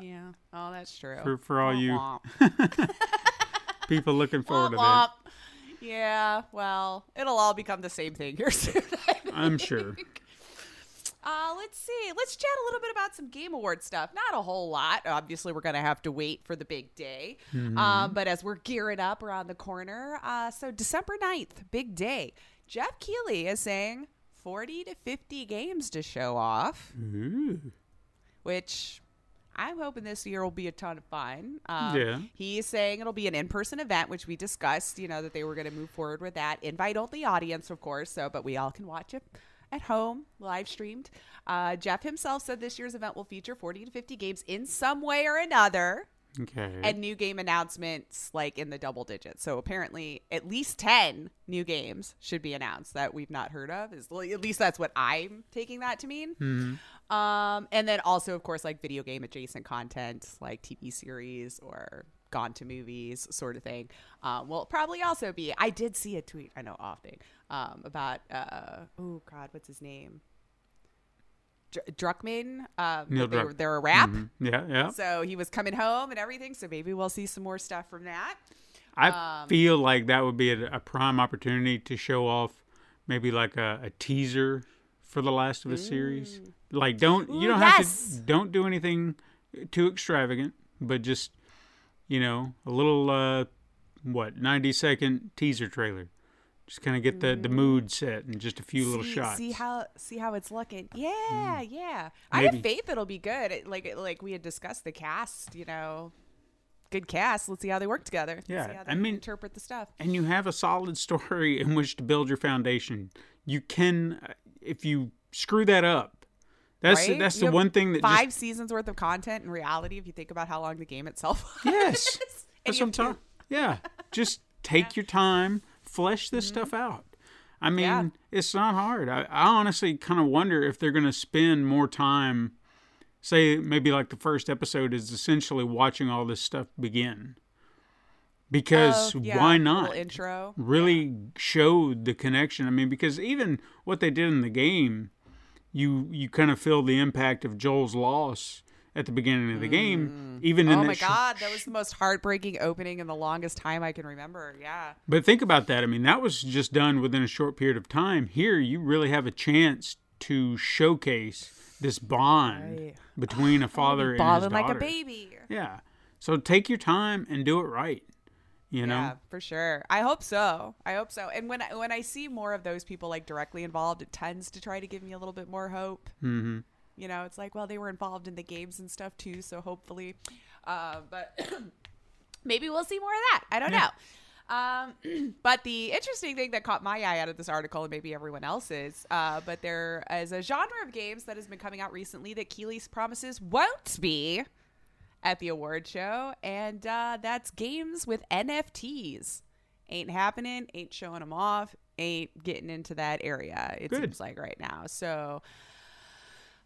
Yeah. Oh, that's true. For- for all you Womp womp. People looking forward to Womp that. Yeah, well, it'll all become the same thing here soon. I'm sure. Uh, let's see. Let's chat a little bit about some Game Award stuff. Not a whole lot. Obviously, we're going to have to wait for the big day. Mm-hmm. Um, but as we're gearing up around the corner, uh, so December 9th, big day. Geoff Keighley is saying 40 to 50 games to show off, Ooh. which I'm hoping this year will be a ton of fun. Um, Yeah. He's saying it'll be an in-person event, which we discussed. You know that they were going to move forward with that invite-only audience, of course. So, but we all can watch it at home, live streamed. Uh, Geoff himself said this year's event will feature 40 to 50 games in some way or another, Okay. and new game announcements like in the double digits. So apparently, at least 10 new games should be announced that we've not heard of. Is at least that's what I'm taking that to mean. Um, and then also, of course, like video game adjacent content, like TV series or gone to movies sort of thing. Um, will probably also be. I did see a tweet. I know off thing um, about. Uh, oh God, what's his name? Dr- Druckmann. Um, Neil they, Druck. They're a rap. Mhm. Yeah, yeah. So he was coming home and everything. So maybe we'll see some more stuff from that. I Um, feel like that would be a, a prime opportunity to show off maybe like a, a teaser for the Last of Us series. Like don't you don't yes. have to don't do anything too extravagant, but just you know a little uh, what ninety second teaser trailer. Just kind of get the, the mood set and just a few little shots. See how see how it's looking. Yeah, yeah. I have faith it'll be good. It- like like we had discussed the cast. You know, good cast. Let's see how they work together. Let's Yeah, see how I mean- interpret the stuff. and you have a solid story in which to build your foundation. You can, uh, if you screw that up, that's right? that's You the one thing that five just seasons worth of content in reality. If you think about how long the game itself. was. yes, that's what I'm talking. Yeah, just take your time, flesh this stuff out. I mean, Mm-hmm. Yeah. it's not hard. I, I honestly kind of wonder if they're going to spend more time. Say maybe like the first episode is essentially watching all this stuff begin. Because Oh, yeah, why not? intro? really showed the connection. I mean, because even what they did in the game, you you kind of feel the impact of Joel's loss at the beginning of the game, even in Oh my sh- god, that was the most heartbreaking opening in the longest time I can remember. Yeah. But think about that. I mean, that was just done within a short period of time. Here, you really have a chance to showcase this bond Right. between a father and his daughter. like a baby. Yeah. So take your time and do it right. You know. Yeah, for sure. I hope so. I hope so. And when I, when I see more of those people like directly involved, it tends to try to give me a little bit more hope. Mm-hmm. You know, it's like, well, they were involved in the games and stuff too, so hopefully, uh, but maybe we'll see more of that. I don't Yeah. know. Um, but the interesting thing that caught my eye out of this article, and maybe everyone else's, uh, but there is a genre of games that has been coming out recently that Keighley's promises won't be at the award show, and uh, that's games with NFTs. Ain't happening, ain't showing them off, ain't getting into that area, it Good. seems like right now. So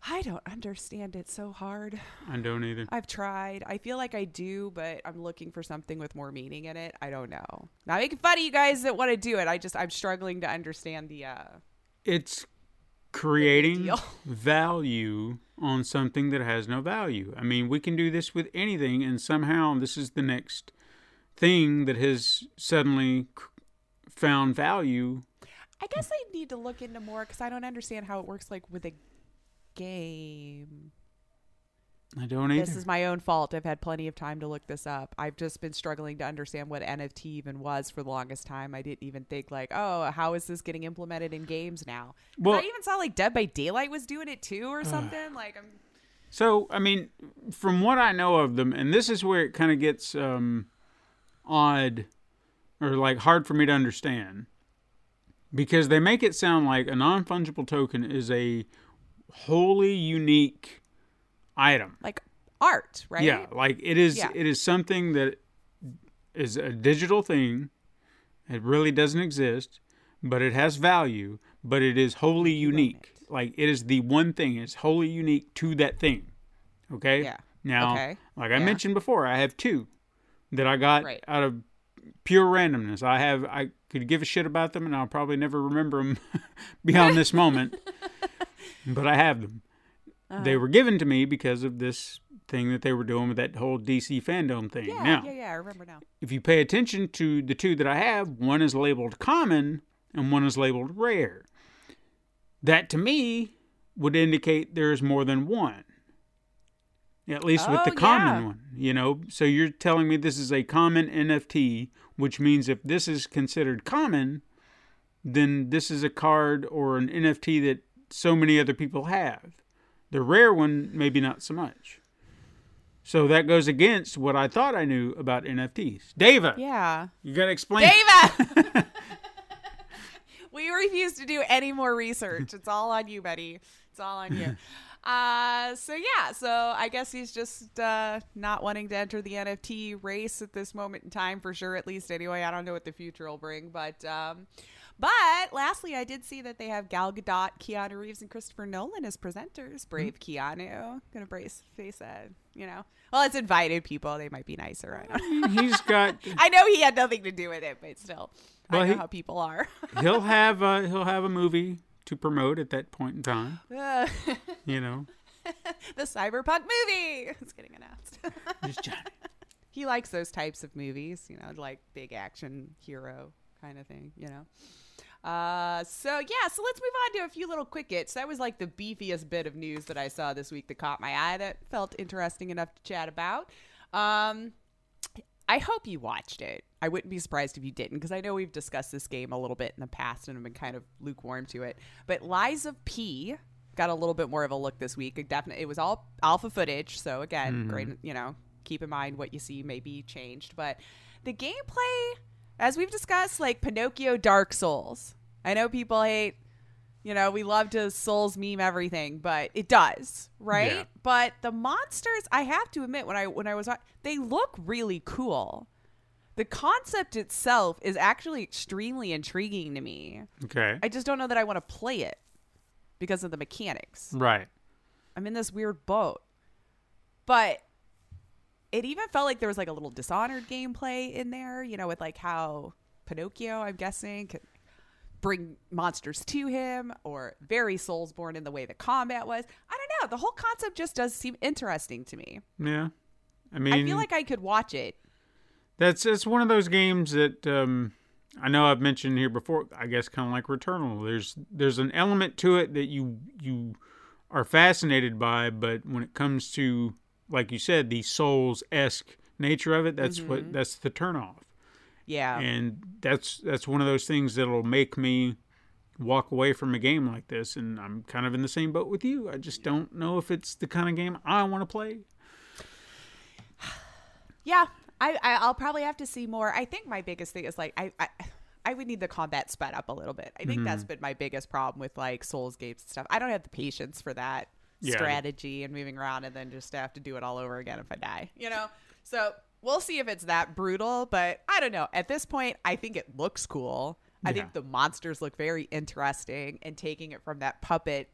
I don't understand it so hard. I don't either. I've tried. I feel like I do, but I'm looking for something with more meaning in it. I don't know. Not making fun of you guys that want to do it. I just I'm struggling to understand the uh It's creating value on something that has no value. I mean, we can do this with anything, and somehow this is the next thing that has suddenly found value. I guess I need to look into more because I don't understand how it works like with a game. I don't either. This is my own fault. I've had plenty of time to look this up. I've just been struggling to understand what NFT even was for the longest time. I didn't even think like, oh, how is this getting implemented in games now? Well- I even saw like Dead by Daylight was doing it too or something. like I'm So, I mean, from what I know of them, and this is where it kind of gets um, odd or like hard for me to understand because they make it sound like a non fungible token is a wholly unique item. like art, right? Yeah, like it is. Yeah. It is something that is a digital thing. It really doesn't exist, but it has value. But it is wholly unique. Like it is the one thing. It's wholly unique to that thing. Okay. Yeah. Now, Okay. like I Yeah. mentioned before, I have two that I got Right. out of pure randomness. I have. I could give a shit about them, and I'll probably never remember them beyond this moment. But I have them. Uh-huh. They were given to me because of this thing that they were doing with that whole DC fandom thing. Yeah, now, yeah, yeah. I remember now. if you pay attention to the two that I have, one is labeled common and one is labeled rare. That to me would indicate there's more than one. At least with Oh, the common yeah. one, you know. So you're telling me this is a common NFT, which means if this is considered common, then this is a card or an NFT that so many other people have. The rare one, maybe not so much. So that goes against what I thought I knew about NFTs. Dava, Yeah. you gotta explain. Dava! we refuse to do any more research. It's all on you, buddy. It's all on you. Uh, so yeah, so I guess he's just uh, not wanting to enter the NFT race at this moment in time, for sure. At least, anyway. I don't know what the future will bring, but um, but lastly, I did see that they have Gal Gadot, Keanu Reeves, and Christopher Nolan as presenters. Hmm. Brave Keanu, gonna brace face it. you know. Well, it's invited people. They might be nicer. I don't mm, know. He's got. I know he had nothing to do with it, but still, Well, I know he- how people are. He'll have. A, he'll have a movie to promote at that point in time. the uh. You know, the cyberpunk movie is getting announced. just Johnny. he likes those types of movies, you know, like big action hero kind of thing, you know. Uh, so yeah, so let's move on to a few little quick hits. That was like the beefiest bit of news that I saw this week that caught my eye that felt interesting enough to chat about. Um, I hope you watched it. I wouldn't be surprised if you didn't because I know we've discussed this game a little bit in the past and have been kind of lukewarm to it. But Lies of P got a little bit more of a look this week. It definitely it was all alpha footage, so again, great. You know, keep in mind what you see may be changed, but the gameplay, as we've discussed, like Pinocchio, Dark Souls. I know people hate. You know, we love to Souls meme everything, but it does, right? Yeah. But the monsters, I have to admit, when I when I was they look really cool. The concept itself is actually extremely intriguing to me. Okay. I just don't know that I want to play it because of the mechanics. right. I'm in this weird boat. But it even felt like there was like a little dishonored gameplay in there, you know, with like how Pinocchio, I'm guessing, could bring monsters to him or very Soulsborne in the way the combat was. I don't know. The whole concept just does seem interesting to me. Yeah. I mean, I feel like I could watch it. That's it's one of those games that um, I know I've mentioned here before. I guess kind of like Returnal. There's there's an element to it that you you are fascinated by, but when it comes to like you said, the Souls esque nature of it, that's what that's the turnoff. Yeah. And that's that's one of those things that'll make me walk away from a game like this. And I'm kind of in the same boat with you. I just don't know if it's the kind of game I want to play. Yeah, I, I I'll probably have to see more. I think my biggest thing is like I I, I would need the combat sped up a little bit. I think that's mm-hmm. been my biggest problem with like Souls games and stuff. I don't have the patience for that Yeah. strategy and moving around and then just have to do it all over again if I die. You know, so we'll see if it's that brutal. But I don't know. At this point, I think it looks cool. I think the monsters look very interesting, and taking it from that puppet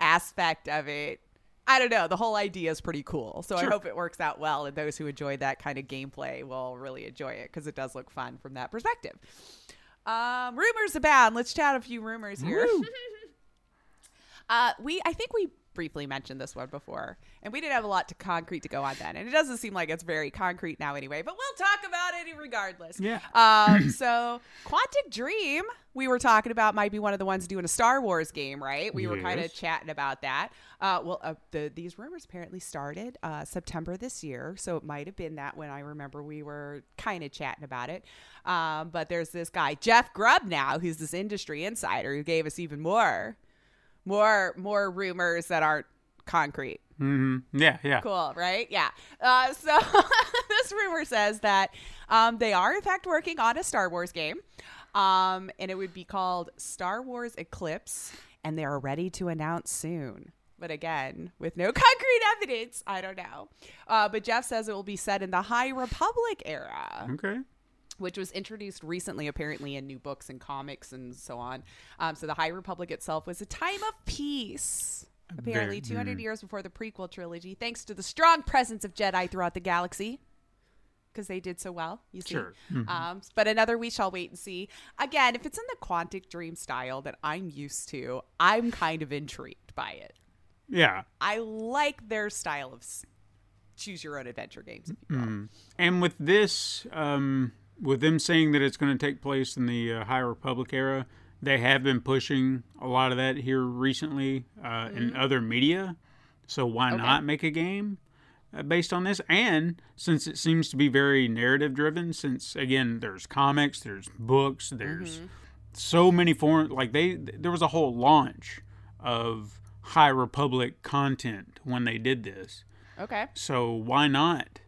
aspect of it. I don't know. The whole idea is pretty cool. So I hope it works out well, and those who enjoy that kind of gameplay will really enjoy it because it does look fun from that perspective. Um, rumors abound. Let's chat a few rumors here. uh, we, I think we briefly mentioned this one before, and we didn't have a lot to concrete to go on then, and it doesn't seem like it's very concrete now anyway. But we'll talk about it regardless. Yeah. Um. so, Quantic Dream, we were talking about, might be one of the ones doing a Star Wars game, right? We were kind of chatting about that. Uh. Well, uh, the these rumors apparently started uh September this year, so it might have been that when I remember we were kind of chatting about it. Um. But there's this guy Jeff Grubb now, who's this industry insider, who gave us even more more more rumors that aren't concrete. Yeah, yeah. cool right? Yeah. Uh, so this rumor says that um, they are in fact working on a star wars game um, and it would be called star wars eclipse and they are ready to announce soon. But again with no concrete evidence i don't know. Uh, but jeff says it will be set in the high republic era. Okay. Which was introduced recently, apparently, in new books and comics and so on. Um, so the High Republic itself was a time of peace. Apparently, 200 years before the prequel trilogy, thanks to the strong presence of Jedi throughout the galaxy, because they did so well. You see, Sure. um, but another we shall wait and see. Again, if it's in the Quantic Dream style that I'm used to, I'm kind of intrigued by it. Yeah. I like their style of choose your own adventure games. If you will. And with this, um, with them saying that it's going to take place in the uh, High Republic era, they have been pushing a lot of that here recently uh, in other media. So why not make a game uh, based on this? And since it seems to be very narrative driven, since again there's comics, there's books, there's so many forms. Like they, there was a whole launch of High Republic content when they did this. Okay. So why not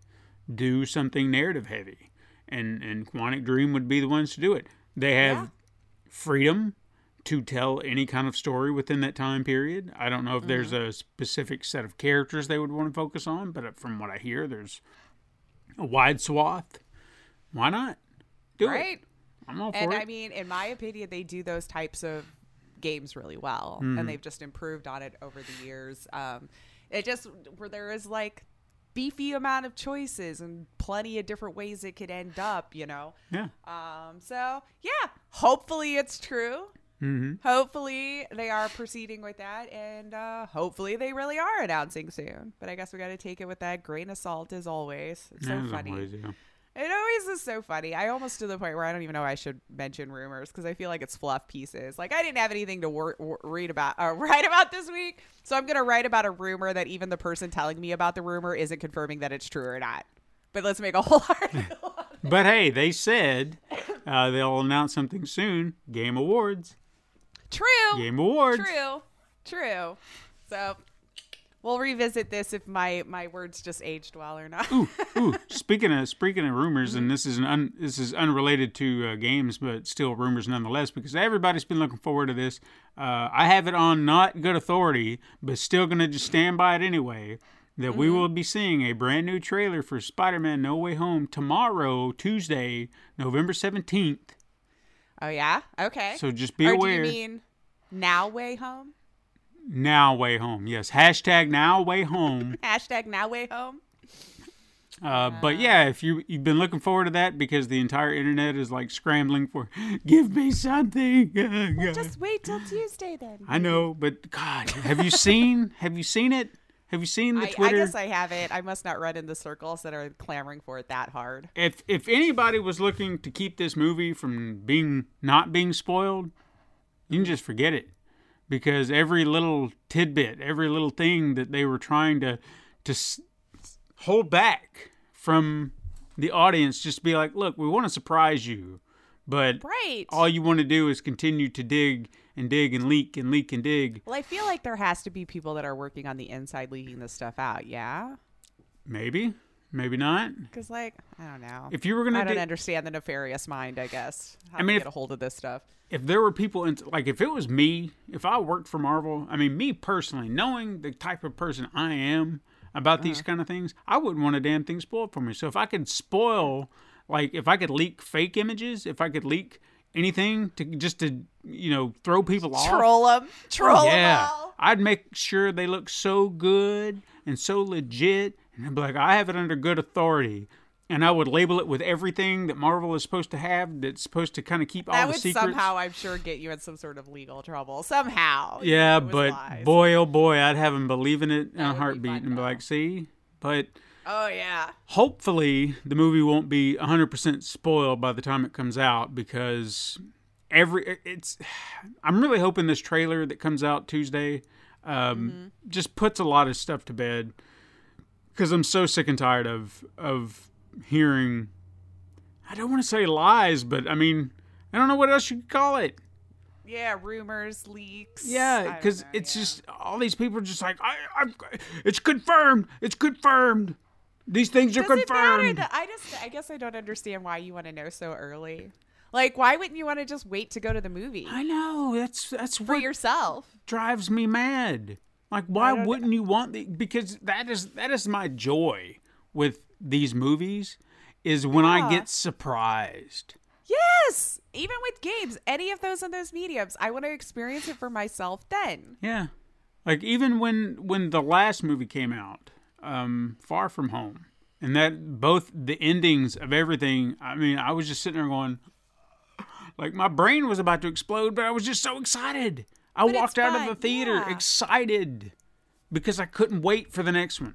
do something narrative heavy? And and Quantic Dream would be the ones to do it. They have Yeah. freedom to tell any kind of story within that time period. I don't know if there's Mm-hmm. a specific set of characters they would want to focus on, but from what I hear, there's a wide swath. Why not? Do Right. it. I'm all for And it. I mean, in my opinion, they do those types of games really well, Hmm. and they've just improved on it over the years. Um, it just where there is like beefy amount of choices and plenty of different ways it could end up, you know. yeah. Um, so yeah, hopefully it's true. Mm-hmm. Hopefully they are proceeding with that, and uh, hopefully they really are announcing soon. But I guess we got to take it with that grain of salt, as always. It's so As funny. always, yeah. It always is so funny. I almost to the point where I don't even know I should mention rumors because I feel like it's fluff pieces. Like I didn't have anything to wor- wor- read about or write about this week, so I'm gonna write about a rumor that even the person telling me about the rumor isn't confirming that it's true or not. But let's make a whole article. But hey, they said uh, they'll announce something soon. Game Awards. True. Game Awards. True. True. So we'll revisit this if my my words just aged well or not. Ooh, ooh. speaking of speaking of rumors, and this is an un, this is unrelated to uh, games, but still rumors nonetheless, because everybody's been looking forward to this. Uh, I have it on not good authority, but still gonna just stand by it anyway. That we will be seeing a brand new trailer for Spider-Man: No Way Home tomorrow, Tuesday, November seventeenth. Oh yeah. Okay. So just be or aware. do you mean now way home? Now way home, yes. Hashtag now way home. Hashtag now way home. Uh, but yeah, if you you've been looking forward to that because the entire internet is like scrambling for, give me something. Just wait till Tuesday then. I know, but God, have you seen? Have you seen it? Have you seen the I, I Twitter? guess I haven't. I must not run in the circles that are clamoring for it that hard. if if anybody was looking to keep this movie from being not being spoiled, you can just forget it, because every little tidbit, every little thing that they were trying to to s- hold back from the audience, just be like, look, we want to surprise you, but Right. all you want to do is continue to dig and dig and leak and leak and dig. well, I feel like there has to be people that are working on the inside leaking this stuff out. Yeah. Maybe, maybe not. Because, like, I don't know. If you were gonna I don't understand the nefarious mind, I guess. How I mean, get if- a hold of this stuff. if there were people in like if it was me if i worked for marvel i mean me personally knowing the type of person i am about these uh-huh. kind of things i wouldn't want a damn thing spoiled for me so if i could spoil like if i could leak fake images if i could leak anything to just to you know throw people off Troll them. Troll them yeah all. i'd make sure they look so good and so legit and i'd be like i have it under good authority and I would label it with everything that Marvel is supposed to have. That's supposed to kind of keep all that the would secrets. somehow, I'm sure, get you in some sort of legal trouble. Somehow. yeah, but lies. boy, oh boy, I'd have him believing it in a would be heartbeat and be like, "See." But Oh yeah. hopefully the movie won't be 100% spoiled by the time it comes out because every it's i'm really hoping this trailer that comes out tuesday um, just puts a lot of stuff to bed because i'm so sick and tired of of hearing i don't want to say lies but i mean i don't know what else you could call it Yeah, rumors, leaks. Yeah because it's yeah. just all these people are just like I, I've, it's confirmed it's confirmed these things are Does confirmed that I just I guess I don't understand why you want to know so early. Like, why wouldn't you want to just wait to go to the movie I know that's that's for what yourself? drives me mad. Like, why wouldn't you want the? Because that is that is my joy with these movies, is when I get surprised. Yes, even with games, any of those in those mediums, I want to experience it for myself. Then Yeah, like even when when the last movie came out, um, Far From Home, and that both the endings of everything. I mean, I was just sitting there going, like my brain was about to explode, but I was just so excited. I But walked out of the theater yeah. excited because I couldn't wait for the next one.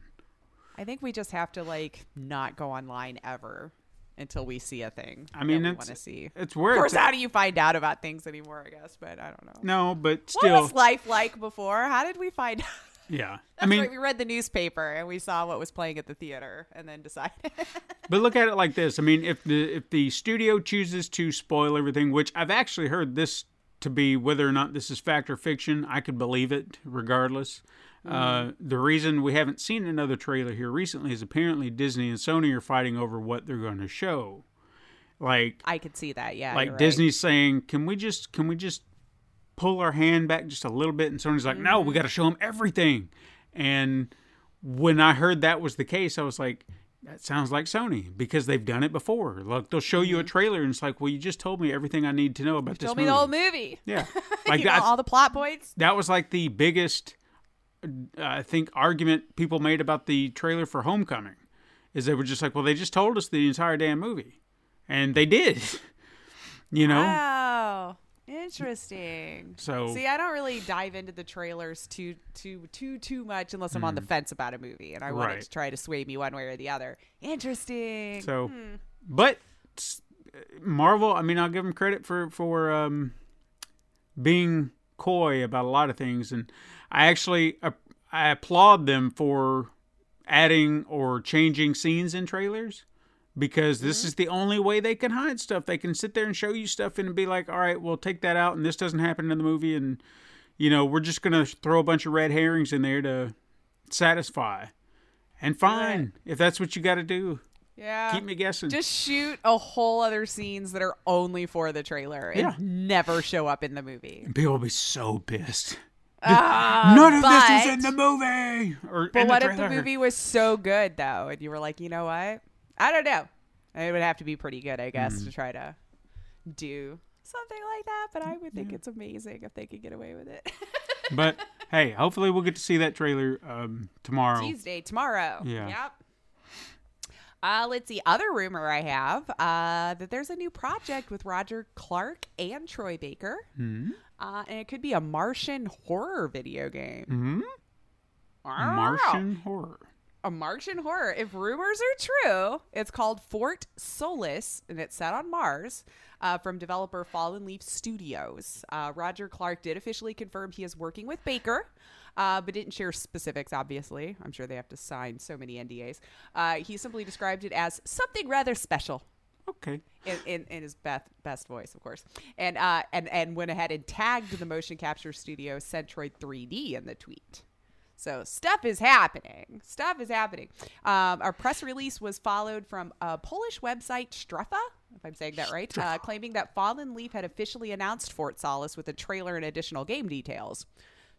I think we just have to like not go online ever until we see a thing. I mean, want to see. It's where Of course, how do you find out about things anymore? I guess, but I don't know. no, but What was life like before? How did we find out? yeah. I mean, right. We read the newspaper and we saw what was playing at the theater, and then decided. but look at it like this. I mean, if the if the studio chooses to spoil everything, which I've actually heard this to be whether or not this is fact or fiction, I could believe it regardless. Uh, the reason we haven't seen another trailer here recently is apparently Disney and Sony are fighting over what they're going to show. Like I could see that. Yeah, like you're right. Disney's saying, "Can we just can we just pull our hand back just a little bit?" And Sony's like, "No, we got to show them everything." And when I heard that was the case, I was like, "That sounds like Sony because they've done it before. Look, they'll show you a trailer, and it's like, well, you just told me everything I need to know about this Told movie." me the whole movie. yeah, like you know, that. all the plot points. that was like the biggest, uh, I think, argument people made about the trailer for Homecoming, is they were just like, "Well, they just told us the entire damn movie," and they did. you know. Wow. Interesting. So- see, I don't really dive into the trailers too too too too much unless I'm on the fence about a movie and I want it to try to sway me one way or the other. Interesting. So, but Marvel, I mean, I'll give them credit for for um, being coy about a lot of things, and I actually uh, I applaud them for adding or changing scenes in trailers because this is the only way they can hide stuff. They can sit there and show you stuff and be like, "All right, we'll take that out, and this doesn't happen in the movie," and you know, we're just gonna throw a bunch of red herrings in there to satisfy. And fine, if that's what you got to do, yeah. keep me guessing. just shoot a whole other scenes that are only for the trailer and Yeah. never show up in the movie. People will be so pissed. Ah, None of this is in the movie. Or But what if the movie was so good though, and you were like, you know what? I don't know. It would have to be pretty good, I guess, Mm. to try to do something like that. But I would think it's amazing if they could get away with it. But hey, hopefully we'll get to see that trailer um, tomorrow. Tuesday, tomorrow. Yeah. Yep. Uh, let's see. Other rumor I have uh, that there's a new project with Roger Clark and Troy Baker, Hmm? uh, and it could be a Martian horror video game. Hmm? Wow. Martian horror. A Martian horror. If rumors are true, it's called Fort Solis, and it's set on Mars. Uh, from developer Fallen Leaf Studios, uh, Roger Clark did officially confirm he is working with Baker, uh, but didn't share specifics. Obviously, I'm sure they have to sign so many NDAs. Uh, he simply described it as something rather special Okay. in, in, in his best best voice, of course, and uh, and and went ahead and tagged the motion capture studio Centroid 3D in the tweet. So stuff is happening. Stuff is happening. Um, our press release was followed from a Polish website, Strefa, if I'm saying that right, uh, claiming that Fallen Leaf had officially announced Fort Solis with a trailer and additional game details.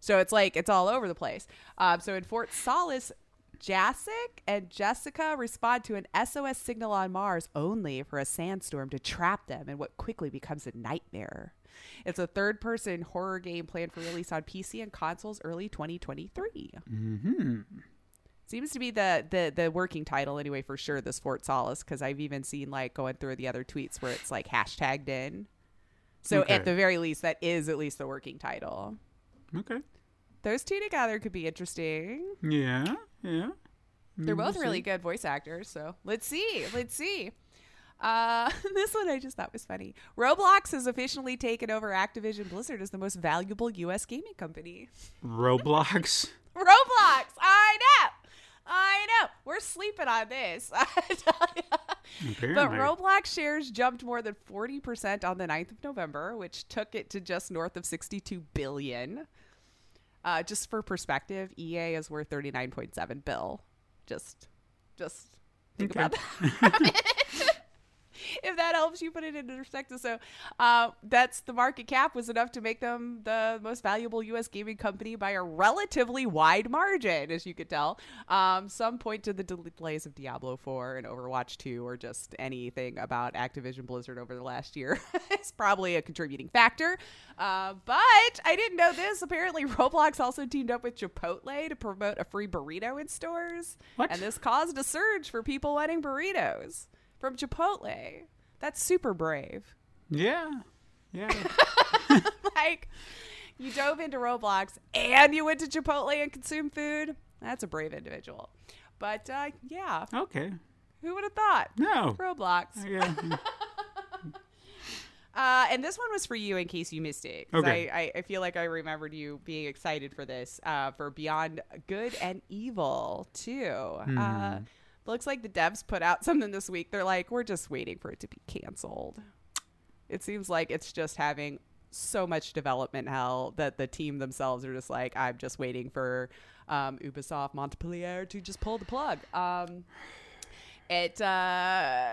So it's like it's all over the place. Um, so in Fort Solis, Jacek and Jessica respond to an SOS signal on Mars only for a sandstorm to trap them in what quickly becomes a nightmare. It's a third person horror game planned for release on PC and consoles early 2023. Mm-hmm. Seems to be the the the working title anyway for sure. This Fort Solis because I've even seen like going through the other tweets where it's like hashtagged in. So Okay. at the very least, that is at least the working title. Okay. Those two together could be interesting. Yeah. Yeah. They're both really good voice actors, so let's see. Let's see. Uh, this one I just thought was funny. Roblox has officially taken over Activision Blizzard as the most valuable U.S. gaming company. Roblox. Roblox, I know, I know. We're sleeping on this. but Roblox shares jumped more than forty percent on the 9th of November, which took it to just north of sixty-two billion. Uh, just for perspective, EA is worth thirty-nine point seven bill. Just, just think Okay. about that. if that helps you put it into perspective. So uh, that's the market cap was enough to make them the most valuable U.S. gaming company by a relatively wide margin, as you could tell. Um, some point to the delays of Diablo 4 and Overwatch 2, or just anything about Activision Blizzard over the last year. is probably a contributing factor. Uh, but I didn't know this. Apparently, Roblox also teamed up with Chipotle to promote a free burrito in stores. What? And this caused a surge for people wanting burritos from Chipotle. That's super brave. Yeah. Yeah. like, you dove into Roblox and you went to Chipotle and consumed food. That's a brave individual. But uh, yeah, okay. who would have thought? No. Roblox. Yeah. Uh, and this one was for you in case you missed it. Okay. I, I, I feel like I remembered you being excited for this, uh, for Beyond Good and Evil, too. Uh, looks like the devs put out something this week. They're like, we're just waiting for it to be canceled. It seems like it's just having so much development hell that the team themselves are just like, I'm just waiting for um, Ubisoft Montpellier to just pull the plug. Um, it uh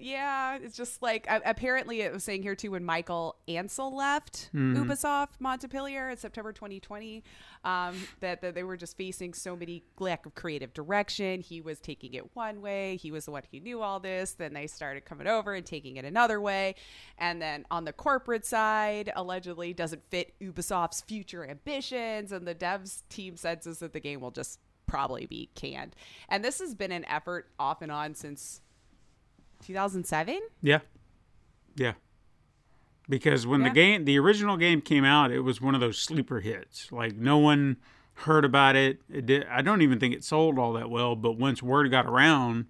yeah it's just like a- apparently it was saying here too when michael ancel left ubisoft montpellier in september 2020 um that, that they were just facing so many lack of creative direction. He was taking it one way. He was the one who knew all this. Then they started coming over and taking it another way. And then on the corporate side allegedly doesn't fit ubisoft's future ambitions. And the devs team senses that the game will just probably be canned. And this has been an effort off and on since 2007. yeah. Yeah. Because when Yeah. the game, the original game came out, it was one of those sleeper hits. Like no one heard about it. It did. I don't even think it sold all that well. But once word got around,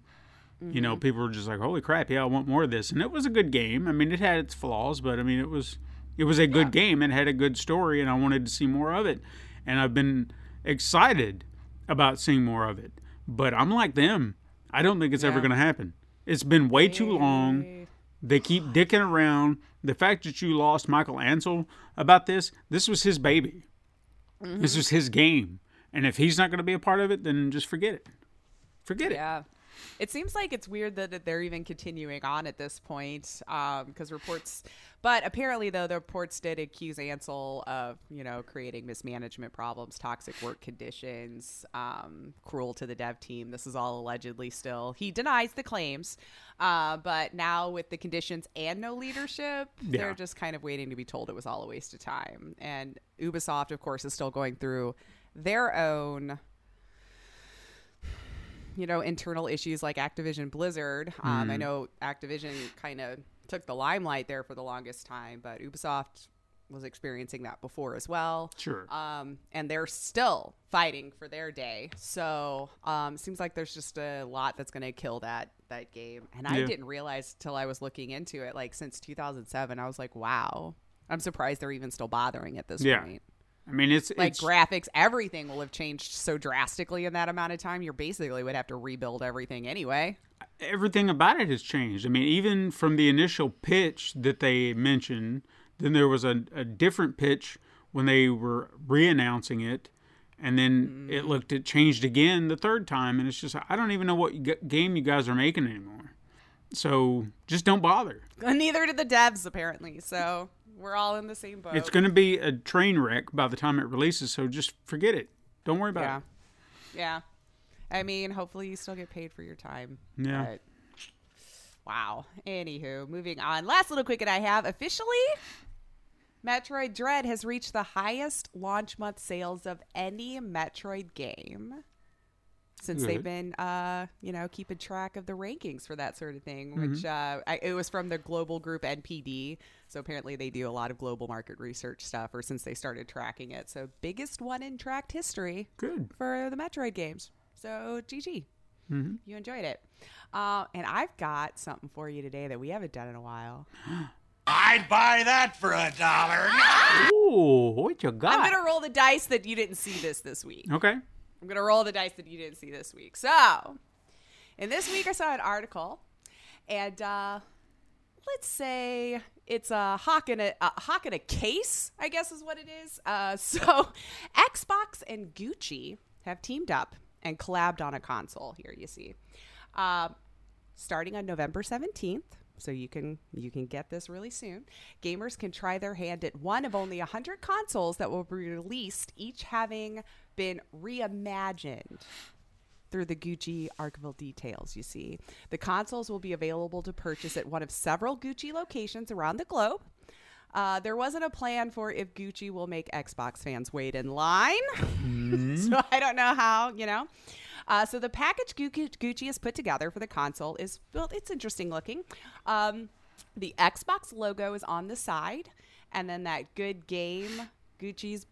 you Mm-hmm. know, people were just like, "Holy crap! Yeah, I want more of this." And it was a good game. I mean, it had its flaws, but I mean, it was it was a good game. It had a good story, and I wanted to see more of it. And I've been excited about seeing more of it. But I'm like them. I don't think it's ever going to happen. It's been way too long. They keep dicking around. The fact that you lost Michael Ancel about this, this was his baby. This mm-hmm. was his game. And if he's not going to be a part of it, then just forget it. Forget it. Yeah. It seems like it's weird that, that they're even continuing on at this point because reports, but apparently, though, the reports did accuse Ancel of, you know, creating mismanagement problems, toxic work conditions, um, cruel to the dev team. This is all allegedly still. He denies the claims, uh, but now with the conditions and no leadership, Yeah. they're just kind of waiting to be told it was all a waste of time. And Ubisoft, of course, is still going through their own you know, internal issues like Activision Blizzard. Um, I know Activision kind of took the limelight there for the longest time, but Ubisoft was experiencing that before as well. Sure. Um, and they're still fighting for their day. So um, it seems like there's just a lot that's going to kill that that game. And I didn't realize till I was looking into it, like since 2007, I was like, wow. I'm surprised they're even still bothering at this Yeah. point. I mean, it's Like it's, graphics, everything will have changed so drastically in that amount of time. You basically would have to rebuild everything anyway. everything about it has changed. I mean, even from the initial pitch that they mentioned, then there was a, a different pitch when they were re-announcing it, and then it mm. looked it changed again the third time, and it's just I don't even know what g- game you guys are making anymore. So just don't bother. Neither did the devs apparently. So we're all in the same boat. It's going to be a train wreck by the time it releases. So just forget it. Don't worry about yeah, it. yeah. I mean, hopefully you still get paid for your time. Yeah. But, wow. Anywho, moving on. Last little quick I have officially. Metroid Dread has reached the highest launch month sales of any Metroid game since Good. they've been, uh, you know, keeping track of the rankings for that sort of thing. Mm-hmm. Which uh, I, it was from the global group NPD. So apparently they do a lot of global market research stuff, or since they started tracking it. So biggest one in tracked history Good. for the Metroid games. So GG. Mm-hmm. You enjoyed it. Uh, and I've got something for you today that we haven't done in a while. I'd buy that for a dollar. Ooh, what you got? I'm going to roll the dice that you didn't see this this week. okay. I'm going to roll the dice that you didn't see this week. So, in this week, I saw an article, and uh, let's say it's a hawk in a, a hawk in a case, I guess is what it is. Uh, so, Xbox and Gucci have teamed up and collabed on a console. Here you see, uh, starting on November 17th. So you can you can get this really soon. Gamers can try their hand at one of only 100 consoles that will be released, each having been reimagined through the Gucci archival details, you see. The consoles will be available to purchase at one of several Gucci locations around the globe. Uh, there wasn't a plan for if Gucci will make Xbox fans wait in line. so I don't know how, you know. Uh, so the package Gucci, Gucci has put together for the console is, well, it's interesting looking. Um, the Xbox logo is on the side, and then that good game Gucci's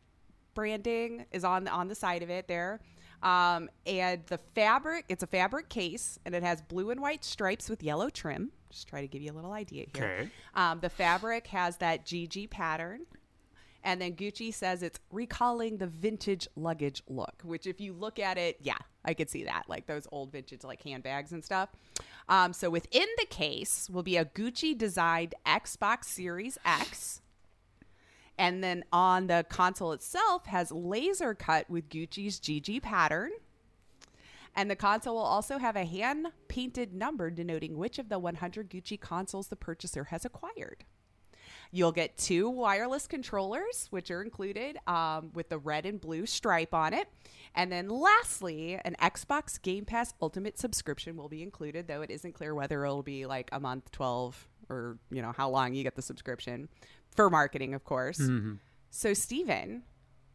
branding is on on the side of it there. Um, and the fabric, it's a fabric case, and it has blue and white stripes with yellow trim. Just try to give you a little idea here. Okay. Um, the fabric has that GG pattern. And then Gucci says it's recalling the vintage luggage look, which if you look at it, yeah, I could see that, like those old vintage like handbags and stuff. Um, so within the case will be a Gucci designed Xbox Series X. And then on the console itself has laser cut with Gucci's GG pattern. And the console will also have a hand painted number denoting which of the 100 Gucci consoles the purchaser has acquired. You'll get two wireless controllers, which are included um, with the red and blue stripe on it. And then lastly, an Xbox Game Pass Ultimate subscription will be included, though it isn't clear whether it'll be like a month, 12, or, you know, how long you get the subscription for marketing, of course. So, Steven,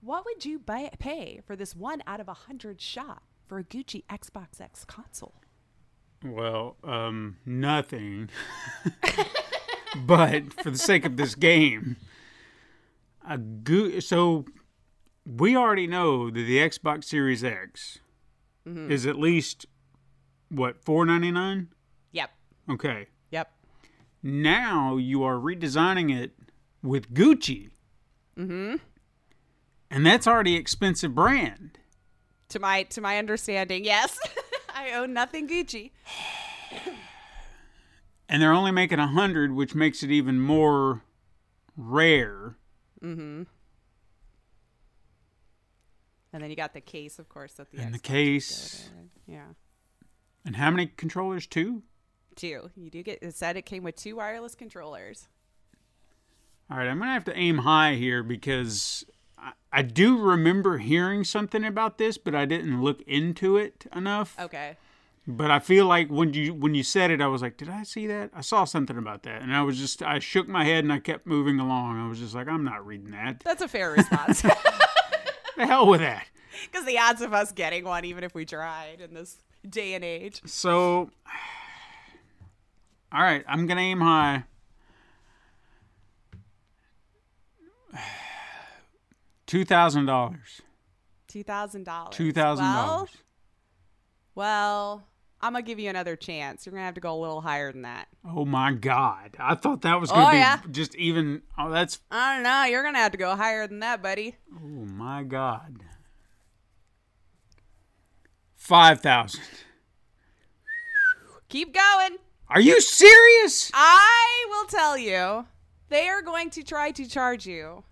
what would you buy, pay for this one out of a hundred shot for a Gucci Xbox X console? Well, um, nothing. but for the sake of this game, a go- so we already know that the Xbox Series X is at least what four ninety nine. Yep. Okay. Yep. Now you are redesigning it with Gucci. Mm-hmm. And that's already expensive brand. To my to my understanding, yes. I own nothing Gucci. and they're only making a hundred, which makes it even more rare. Mm-hmm. And then you got the case, of course, that the end. And the case, would go with. Yeah. and how many controllers? Two. Two. You do get it said it came with two wireless controllers. All right, I'm gonna have to aim high here because I, I do remember hearing something about this, but I didn't look into it enough. Okay. But I feel like when you when you said it, I was like, did I see that? I saw something about that, and I was just I shook my head and I kept moving along. I was just like, I'm not reading that. That's a fair response. the hell with that. Because the odds of us getting one, even if we tried in this day and age. So, all right, I'm gonna aim high. Two thousand dollars. Two thousand dollars. Two thousand Well, dollars. well, I'm gonna give you another chance. You're gonna have to go a little higher than that. Oh my God! I thought that was oh, gonna Oh, be yeah? just even. Oh, that's. I don't know. You're gonna have to go higher than that, buddy. Oh my God. Five thousand. Keep going. Are you serious? I will tell you, they are going to try to charge you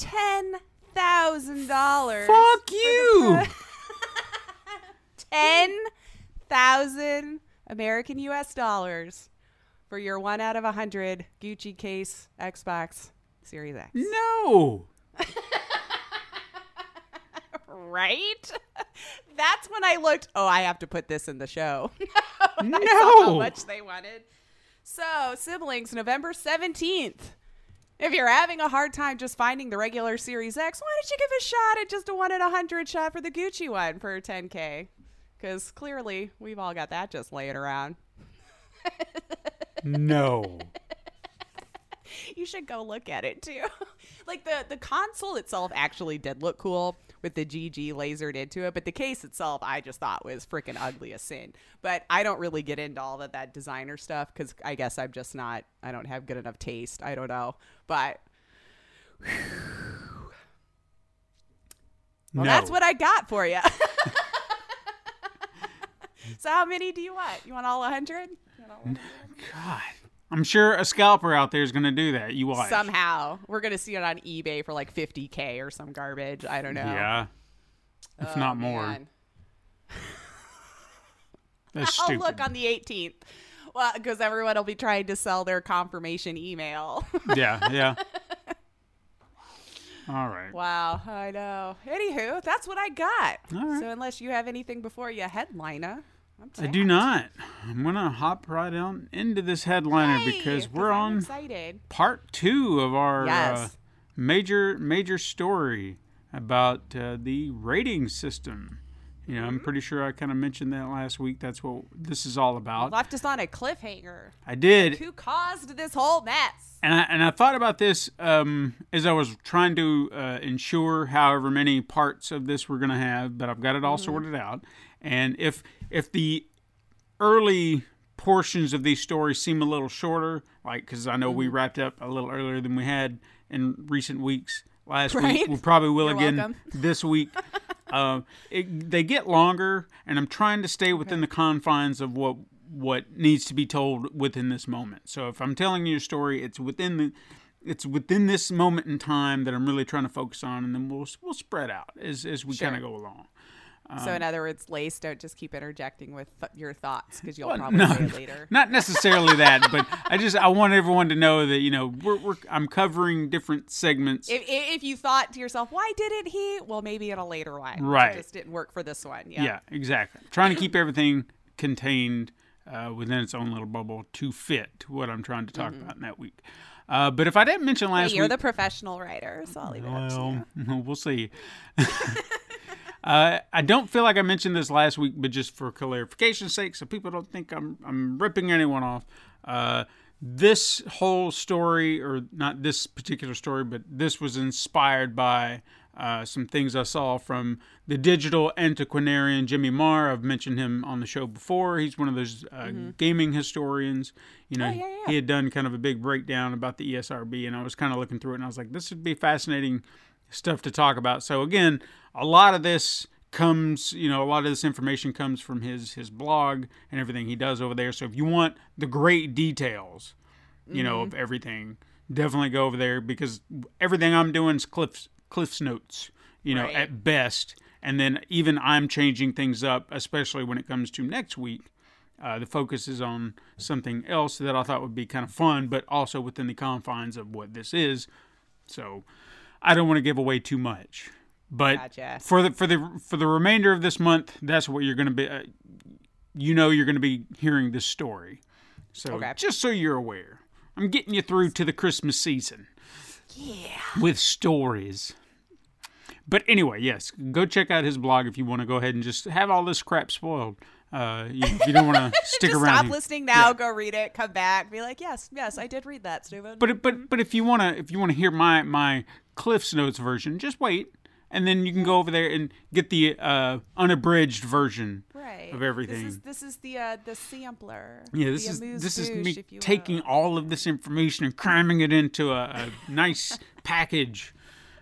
ten thousand dollars. Fuck you! Ten thousand American U.S. dollars for your one out of a hundred Gucci case Xbox Series X. No. Right? That's when I looked. Oh, I have to put this in the show. No. how much they wanted. So, siblings, November 17th. If you're having a hard time just finding the regular Series X, why don't you give a shot at just a one in a hundred shot for the Gucci one for 10K? Because clearly we've all got that just laying around. No. You should go look at it too. like the the console itself actually did look cool with the GG lasered into it, but the case itself I just thought was freaking ugly as sin. But I don't really get into all of that designer stuff because I guess I'm just not. I don't have good enough taste. I don't know, but. Well, no. that's what I got for you. so how many do you want? You want all 100? God. I'm sure a scalper out there is going to do that. You watch. Somehow. We're going to see it on eBay for like 50K or some garbage. I don't know. Yeah. If Oh, not more. That's I'll stupid. look on the 18th. Well, because everyone will be trying to sell their confirmation email. yeah, yeah. All right. wow, I know. Anywho, that's what I got. Right. So unless you have anything before you headliner, I do not. I'm going to hop right on into this headliner Hey, because 'cause we're on excited. part two of our uh, major major story about uh, the rating system. You know, Mm-hmm. I'm pretty sure I kind of mentioned that last week. That's what this is all about. Left us on a cliffhanger. I did, Who caused this whole mess? and I and I thought about this um, as I was trying to uh, ensure however many parts of this we're going to have, but I've got it all Mm-hmm. sorted out. And if if the early portions of these stories seem a little shorter, like because I know we Mm-hmm. wrapped up a little earlier than we had in recent weeks. Last week we probably will You're again welcome. this week. uh, it, they get longer, and I'm trying to stay within the confines of what what needs to be told within this moment. So if I'm telling you a story, it's within the it's within this moment in time that I'm really trying to focus on, and then we'll we'll spread out as as we Sure. kind of go along. So in other words, Lace, don't just keep interjecting with th- your thoughts because you'll Well, probably no, say it later. Not necessarily that, but I just I want everyone to know that you know we're, we're I'm covering different segments. If, if you thought to yourself, why didn't he? Well, maybe in a later one. Right. It just didn't work for this one. Yeah. yeah, exactly. Trying to keep everything contained uh, within its own little bubble to fit what I'm trying to talk about in that week. Uh, but if I didn't mention Mm-hmm. Hey, you're week, the professional writer, so I'll leave it up to you. well, we'll see. uh, I don't feel like I mentioned this last week, but just for clarification's sake, so people don't think I'm I'm ripping anyone off. Uh, this whole story, or not this particular story, but this was inspired by uh, some things I saw from the digital antiquarian Jimmy Maher. I've mentioned him on the show before. He's one of those uh, gaming historians. You know, Oh, yeah, yeah. he had done kind of a big breakdown about the ESRB, and I was kind of looking through it, and I was like, this would be fascinating stuff to talk about. So again, a lot of this comes, you know, a lot of this information comes from his his blog and everything he does over there. So if you want the great details, you know, of everything, definitely go over there because everything I'm doing is Cliff's Cliff's notes, you know, Right. at best. And then even I'm changing things up, especially when it comes to next week. Uh, the focus is on something else that I thought would be kind of fun, but also within the confines of what this is. So I don't want to give away too much. But Gotcha. for the for the for the remainder of this month, that's what you're going to be. Uh, you know, you're going to be hearing this story. So Okay. just so you're aware, I'm getting you through to the Christmas season. Yeah. With stories. But anyway, yes, go check out his blog if you want to go ahead and just have all this crap spoiled. Uh, you, if you don't want to stick Just around. stop here. listening now. Go read it. Come back. Be like, yes, yes, I did read that. But but but if you wanna if you wanna hear my my Cliff's Notes version, just wait, and then you can go over there and get the uh, unabridged version right. of everything. This is this is the uh, the sampler. yeah, this the is this is me taking will. all of this information and cramming it into a, a nice package,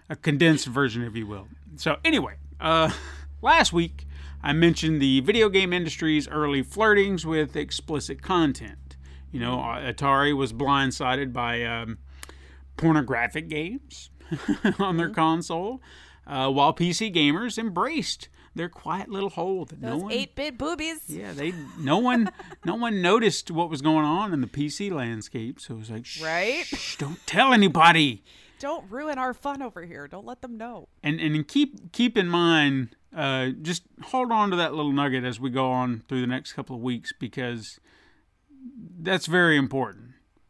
a condensed version, if you will. So anyway, uh, last week I mentioned the video game industry's early flirtings with explicit content. You know, uh, Atari was blindsided by um, pornographic games on their console, uh, while PC gamers embraced their quiet little hole that no Those one eight bit boobies. yeah, they no one no one noticed what was going on in the PC landscape, so it was like, shh, Right? shh, don't tell anybody. Don't ruin our fun over here. Don't let them know. And and keep keep in mind, uh, just hold on to that little nugget as we go on through the next couple of weeks because that's very important.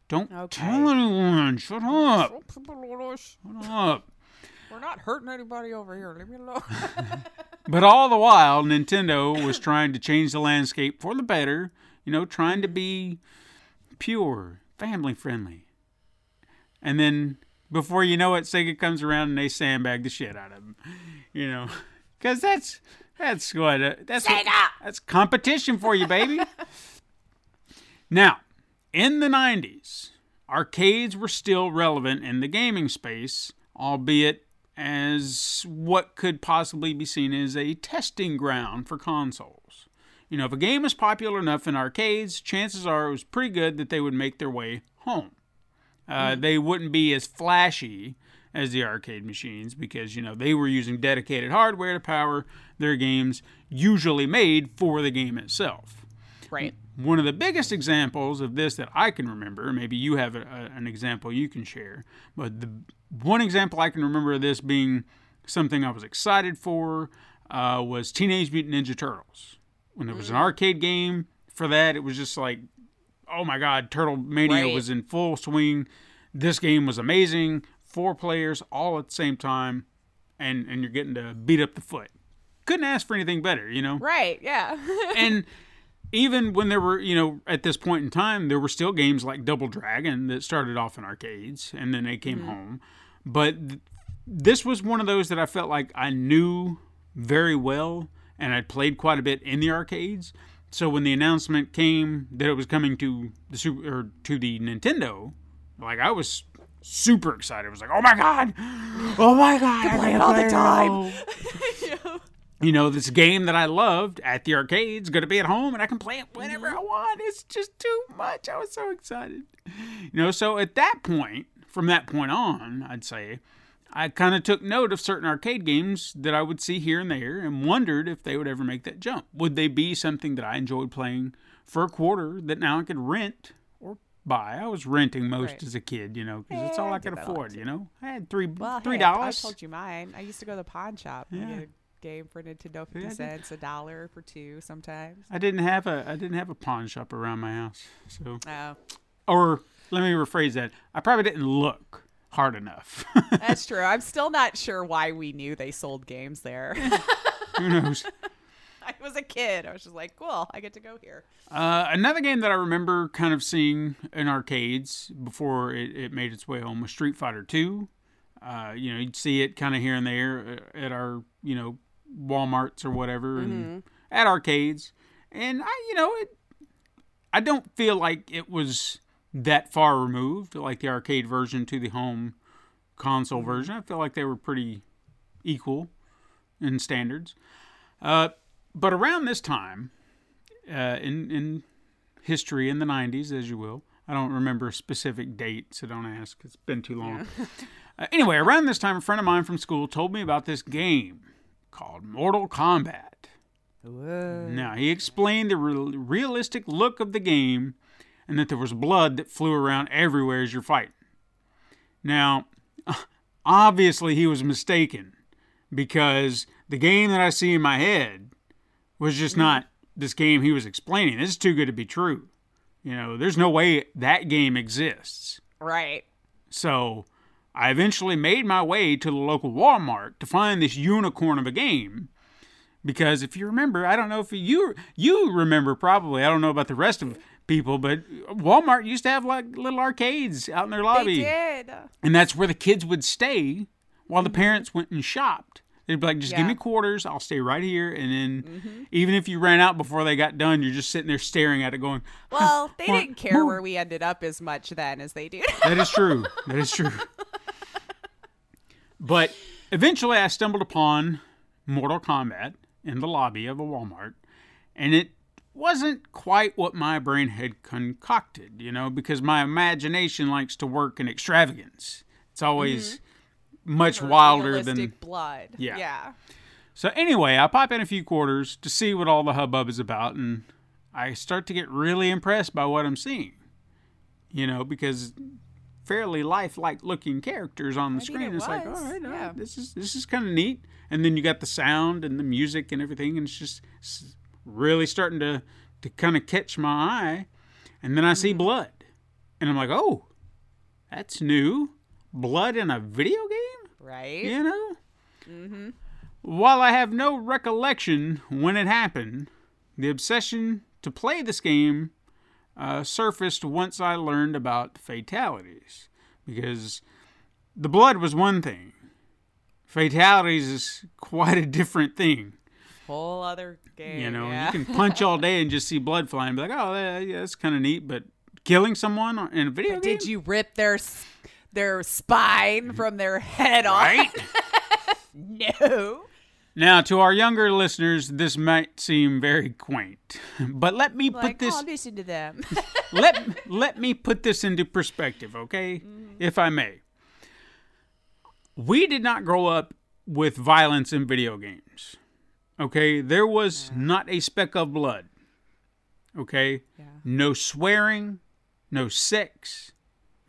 Don't Okay. tell anyone. Shut up. Shut up. We're not hurting anybody over here. Leave me alone. but all the while, Nintendo was trying to change the landscape for the better, you know, trying to be pure, family friendly. And then before you know it, Sega comes around and they sandbag the shit out of them, you know, because that's that's what uh, that's what, that's competition for you, baby. now, in the '90s, arcades were still relevant in the gaming space, albeit as what could possibly be seen as a testing ground for consoles. You know, if a game was popular enough in arcades, chances are it was pretty good that they would make their way home. Uh, They wouldn't be as flashy as the arcade machines because, you know, they were using dedicated hardware to power their games, usually made for the game itself. Right. One of the biggest examples of this that I can remember, maybe you have a, a, an example you can share, but the one example I can remember of this being something I was excited for uh, was Teenage Mutant Ninja Turtles. When there was an arcade game for that, it was just like, oh my God, Turtle Mania Right. was in full swing. This game was amazing. Four players all at the same time, and, and you're getting to beat up the foot. Couldn't ask for anything better, you know? Right. Yeah. and even when there were, you know, at this point in time, there were still games like Double Dragon that started off in arcades and then they came home. But this was one of those that I felt like I knew very well and I'd played quite a bit in the arcades. So when the announcement came that it was coming to the super or to the Nintendo, like I was super excited. I was like, "Oh my god! Oh my god! I play it all the time." you know, this game that I loved at the arcade's going to be at home and I can play it whenever I want. It's just too much. I was so excited. You know, so at that point, from that point on, I'd say, I kind of took note of certain arcade games that I would see here and there and wondered if they would ever make that jump. Would they be something that I enjoyed playing for a quarter that now I could rent or buy? I was renting most Right. as a kid, you know, because it's all I I could that a lot afford, you know? I had three Well, three hey, I- dollars. I told you mine. I used to go to the pawn shop and Yeah. get a game for Nintendo, Yeah, fifty did. cents, a dollar for two sometimes. I didn't have a I didn't have a pawn shop around my house. So Oh, or let me rephrase that. I probably didn't look hard enough. that's true. I'm still not sure why we knew they sold games there. Who knows? I was a kid. I was just like, cool, I get to go here. Uh, another game that I remember kind of seeing in arcades before it, it made its way home was Street Fighter Two. Uh, you know, you'd see it kind of here and there uh, at our, you know, WalMarts or whatever, and at arcades. And I, you know, it. I don't feel like it was that far removed, like the arcade version to the home console version. I feel like they were pretty equal in standards. Uh, but around this time, uh, in in history in the 90s, as you will. I don't remember a specific date, so don't ask. It's been too long. uh, anyway, around this time, a friend of mine from school told me about this game called Mortal Kombat. Now, he explained the re- realistic look of the game and that there was blood that flew around everywhere as you're fighting. Now, obviously, he was mistaken because the game that I see in my head was just mm-hmm. not this game he was explaining. This is too good to be true. You know, there's no way that game exists. Right. So I eventually made my way to the local Walmart to find this unicorn of a game. Because if you remember, I don't know if you you remember probably. I don't know about the rest of people, but Walmart used to have like little arcades out in their lobby, They did. and that's where the kids would stay while the mm-hmm. parents went and shopped. They'd be like, "Just give me quarters. I'll stay right here." And then, mm-hmm. even if you ran out before they got done, you're just sitting there staring at it, going, Well, they didn't care where we ended up as much then as they do. That is true. That is true. But eventually I stumbled upon Mortal Kombat in the lobby of a Walmart, and it wasn't quite what my brain had concocted, you know, because my imagination likes to work in extravagance. It's always mm-hmm. much wilder than. Blood. Yeah. Yeah. So anyway, I pop in a few quarters to see what all the hubbub is about, and I start to get really impressed by what I'm seeing. You know, because fairly lifelike looking characters on the I screen. it it's like, all was, all yeah. right, this is this is kind of neat. And then you got the sound and the music and everything, and it's just it's really starting to to kind of catch my eye. And then I see Mm-hmm. blood, and I'm like, oh, that's new. Blood in a video game Right. you know? Mm-hmm. While I have no recollection when it happened, the obsession to play this game uh, surfaced once I learned about fatalities. Because the blood was one thing, fatalities is quite a different thing. Whole other game. You know, yeah. you can punch all day and just see blood flying, be like, oh, yeah, that's kind of neat. But killing someone in a video But game, Did you rip their their spine from their head off? right? No. now, to our younger listeners, this might seem very quaint, but let me put Like, this oh, listen to them. let let me put this into perspective, okay? Mm-hmm. If I may. We did not grow up with violence in video games. Okay? There was not a speck of blood. Okay? Yeah. No swearing, no sex.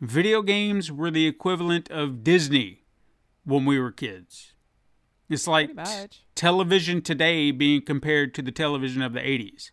Video games were the equivalent of Disney when we were kids. It's like television today being compared to the television of the 80s.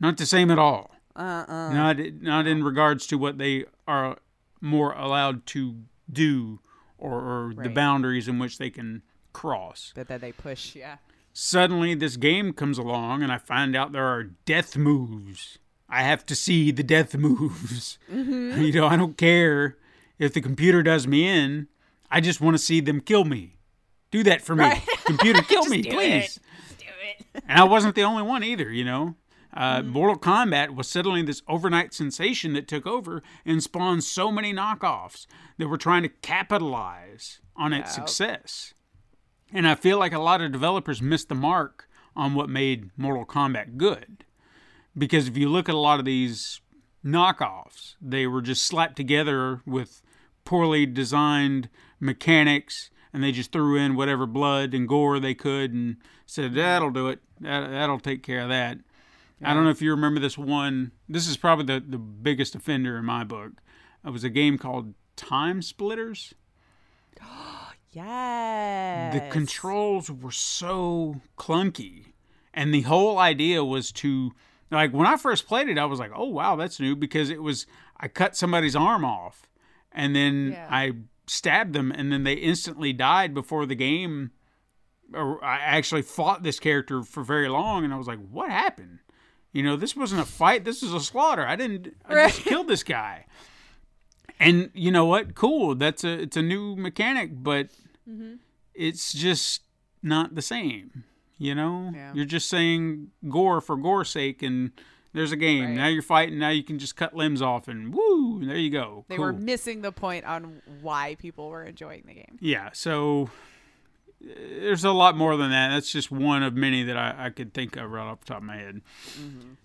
Not the same at all. Uh-uh. Not not in regards to what they are more allowed to do or, or the boundaries in which they can cross. But then they push, yeah. Suddenly, this game comes along, and I find out there are death moves. I have to see the death moves. You know, I don't care if the computer does me in. I just want to see them kill me. Do that for me, Right. computer. Kill me, please. it. Do it. And I wasn't the only one either, you know. Uh, Mortal Kombat was suddenly this overnight sensation that took over and spawned so many knockoffs that were trying to capitalize on its success. And I feel like a lot of developers missed the mark on what made Mortal Kombat good. Because if you look at a lot of these knockoffs, they were just slapped together with poorly designed mechanics and they just threw in whatever blood and gore they could and said, that'll do it. That, that'll take care of that. I don't know if you remember this one. This is probably the, the biggest offender in my book. It was a game called Time Splitters. Yes. the controls were so clunky and the whole idea was to like when i first played it i was like oh wow that's new because it was i cut somebody's arm off and then Yeah. i stabbed them and then they instantly died before the game or i actually fought this character for very long and i was like what happened you know this wasn't a fight this was a slaughter i didn't i just killed this guy and you know what cool that's a it's a new mechanic but it's just not the same. You know, Yeah. you're just saying gore for gore's sake, and there's a game. Right. Now you're fighting. Now you can just cut limbs off, and woo, there you go. They cool. were missing the point on why people were enjoying the game. yeah. So uh, there's a lot more than that. That's just one of many that I, I could think of right off the top of my head.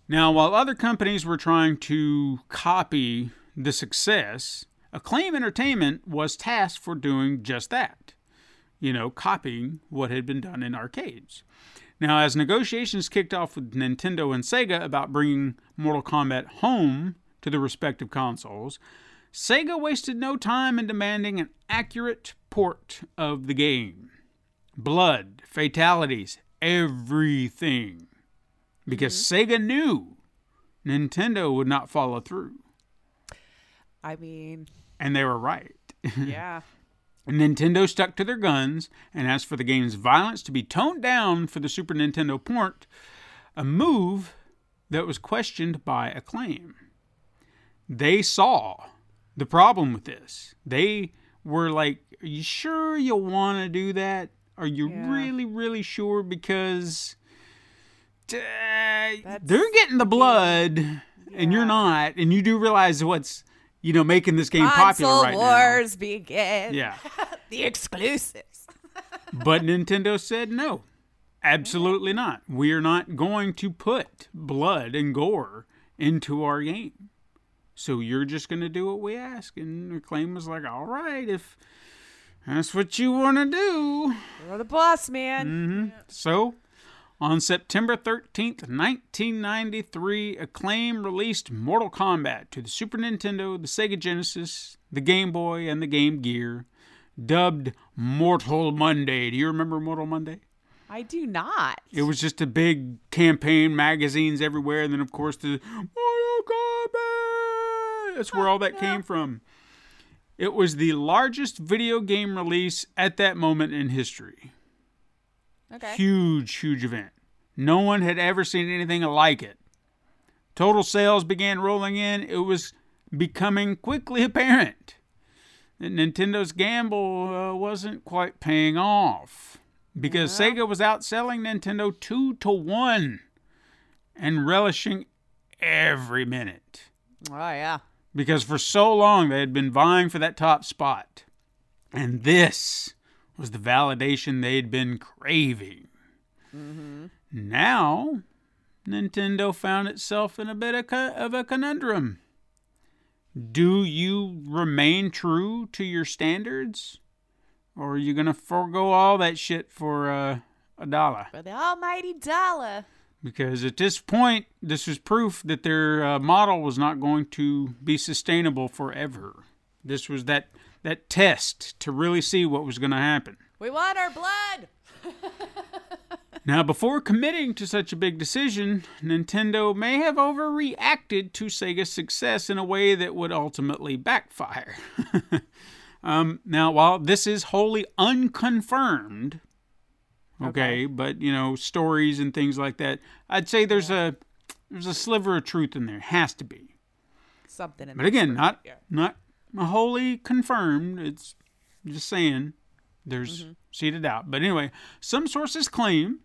Now, while other companies were trying to copy the success, Acclaim Entertainment was tasked for doing just that. You know, copying what had been done in arcades. Now, as negotiations kicked off with Nintendo and Sega about bringing Mortal Kombat home to the respective consoles, Sega wasted no time in demanding an accurate port of the game. Blood, fatalities, everything. Because mm-hmm. Sega knew Nintendo would not follow through. I mean, And they were right. yeah. Nintendo stuck to their guns and asked for the game's violence to be toned down for the Super Nintendo port, a move that was questioned by Acclaim. They saw the problem with this. They were like, Are you sure you want to do that? Are you Yeah. really, really sure? Because uh, they're getting the blood and you're not, and you do realize what's. You know, making this game popular Console right now. wars begin. Yeah. the exclusives. But Nintendo said no. Absolutely not. We are not going to put blood and gore into our game. So you're just going to do what we ask. And Acclaim was like, all right, if that's what you want to do. You're the boss, man. Mm-hmm. So on September 13th, 1993, Acclaim released Mortal Kombat to the Super Nintendo, the Sega Genesis, the Game Boy, and the Game Gear, dubbed Mortal Monday. Do you remember Mortal Monday? I do not. It was just a big campaign, magazines everywhere, and then of course the Mortal Kombat. That's where all that came from. It was the largest video game release at that moment in history. Okay. Huge, huge event. No one had ever seen anything like it. Total sales began rolling in. It was becoming quickly apparent that Nintendo's gamble uh, wasn't quite paying off because Sega was outselling Nintendo two to one and relishing every minute Oh yeah. because for so long they had been vying for that top spot. And this was the validation they'd been craving. Now, Nintendo found itself in a bit of, co- of a conundrum. Do you remain true to your standards? Or are you going to forego all that shit for uh, a dollar? For the almighty dollar. because at this point, this was proof that their uh, model was not going to be sustainable forever. This was that that test to really see what was going to happen. We want our blood. Now, before committing to such a big decision, Nintendo may have overreacted to Sega's success in a way that would ultimately backfire. um, now, while this is wholly unconfirmed, okay, but you know, stories and things like that, I'd say there's a there's a sliver of truth in there. Has to be. Something in But again, not Yeah. not wholly confirmed. It's just saying there's Mm-hmm. seeded out. But anyway, some sources claim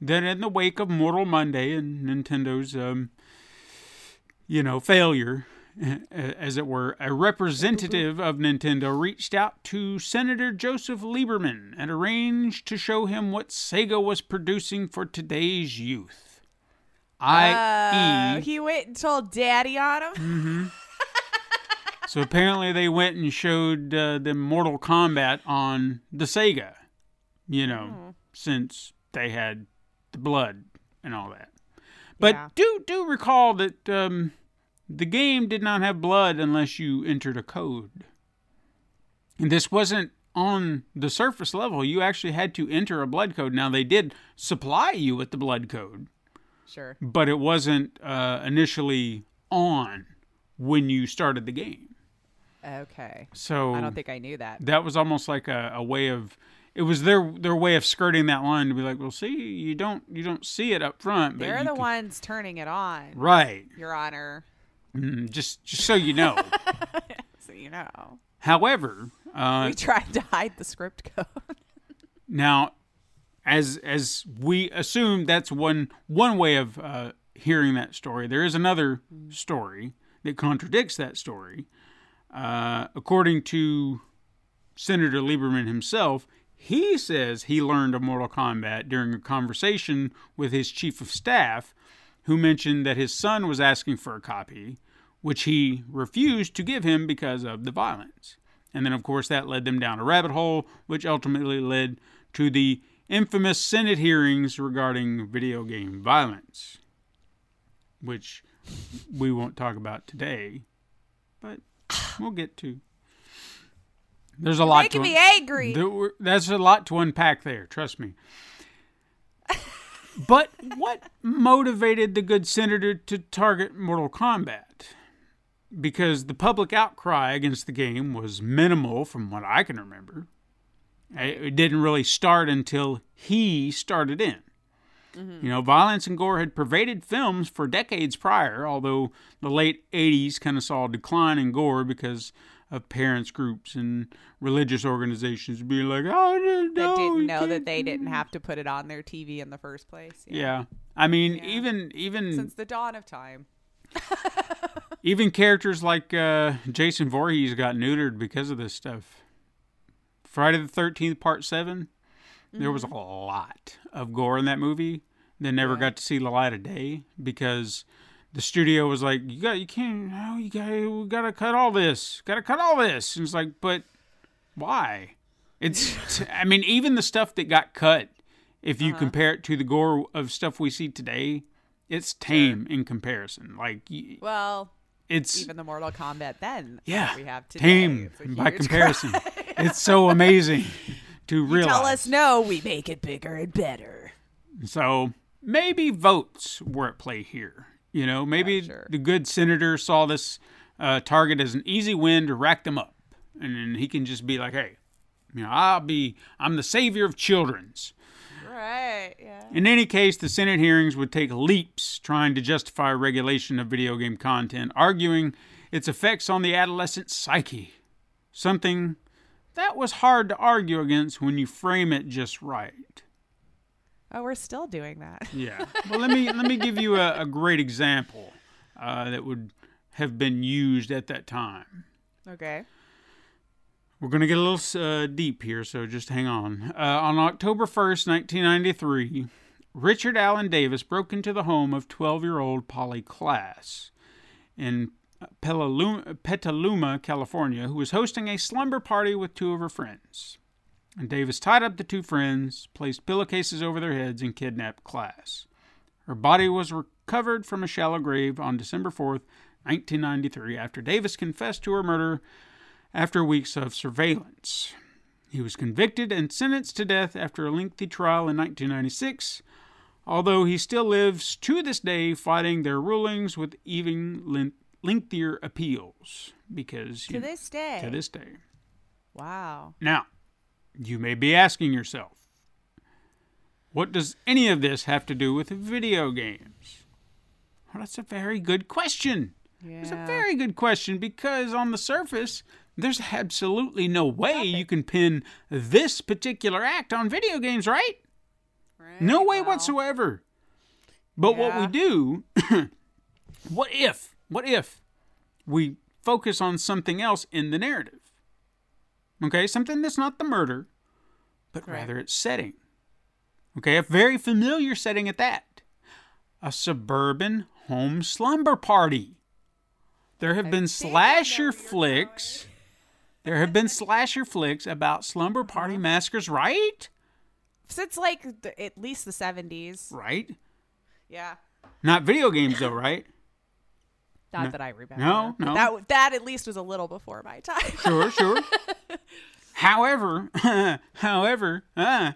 that in the wake of Mortal Monday and Nintendo's, um, you know, failure, as it were, a representative of Nintendo reached out to Senator Joseph Lieberman and arranged to show him what Sega was producing for today's youth. I.e., Uh, he went and told Daddy on him. Mm. So apparently they went and showed uh, them Mortal Kombat on the Sega, you know, since they had the blood and all that. But Yeah. do do recall that um, the game did not have blood unless you entered a code. And this wasn't on the surface level. You actually had to enter a blood code. Now they did supply you with the blood code, Sure. but it wasn't uh, initially on when you started the game. Okay. So I don't think I knew that. that was almost like a, a way of it was their their way of skirting that line to be like, well, see, you don't you don't see it up front, but They're the can- ones turning it on, right? Your Honor. Mm, just just so you know. So you know. However, uh, we tried to hide the script code. now as as we assume that's one one way of uh, hearing that story. There is another story that contradicts that story. Uh, according to Senator Lieberman himself, he says he learned of Mortal Kombat during a conversation with his chief of staff, who mentioned that his son was asking for a copy, which he refused to give him because of the violence. And then, of course, that led them down a rabbit hole, which ultimately led to the infamous Senate hearings regarding video game violence, which we won't talk about today, but we'll get to. There's a lot Making to me angry. there That's a lot to unpack there, trust me. but what motivated the good senator to target Mortal Kombat? Because the public outcry against the game was minimal from what I can remember. It didn't really start until he started in. You know, violence and gore had pervaded films for decades prior, although the late 80s kind of saw a decline in gore because of parents groups and religious organizations being like, oh, no, that didn't know that they didn't have to put it on their TV in the first place. Yeah. I mean, Yeah. even even Since the dawn of time. even characters like uh, Jason Voorhees got neutered because of this stuff. Friday the Thirteenth Part 7 there was a lot of gore in that movie that never Yeah. got to see the light of day because the studio was like, "You got, you can't, no, you got, we got to cut all this, got to cut all this." And it's like, but why? It's, I mean, even the stuff that got cut, if you uh-huh. compare it to the gore of stuff we see today, it's tame in comparison. Like, Well, it's even the Mortal Kombat then yeah, we have today. tame by comparison. it's so amazing to realize. Tell us no, we make it bigger and better. So maybe votes were at play here. You know, maybe sure. the good senator saw this uh, target as an easy win to rack them up, and then he can just be like, "Hey, you know, I'll be, I'm the savior of children's." right. Yeah. In any case, the Senate hearings would take leaps trying to justify regulation of video game content, arguing its effects on the adolescent psyche. Something that was hard to argue against when you frame it just right. Oh, we're still doing that. Yeah. Well, let me let me give you a, a great example uh, that would have been used at that time. Okay. We're going to get a little uh, deep here, so just hang on. Uh, on October 1st, 1993, Richard Allen Davis broke into the home of 12 year old Polly Klaas in Petaluma, Petaluma, California, who was hosting a slumber party with two of her friends. And Davis tied up the two friends, placed pillowcases over their heads, and kidnapped Klaas. Her body was recovered from a shallow grave on December 4th, 1993, after Davis confessed to her murder after weeks of surveillance. He was convicted and sentenced to death after a lengthy trial in 1996, although he still lives to this day fighting their rulings with even len- lengthier appeals. Because To you- this day. to this day. Wow. Now, you may be asking yourself, what does any of this have to do with video games? Well, that's a very good question. Yeah. It's a very good question because on the surface, there's absolutely no way you can pin this particular act on video games, right? Right, No way well, whatsoever. But what we do, what if, what if we focus on something else in the narrative? Okay, something that's not the murder, but Right. rather its setting. Okay, a very familiar setting at that. A suburban home slumber party. There have been I know slasher flicks. There have been slasher flicks about slumber Uh-huh. party massacres, right? Since like the, at least the 70s. Right. Yeah. Not video games though, right? Not that I remember. No, But no. That that at least was a little before my time. Sure, sure. however, however, uh,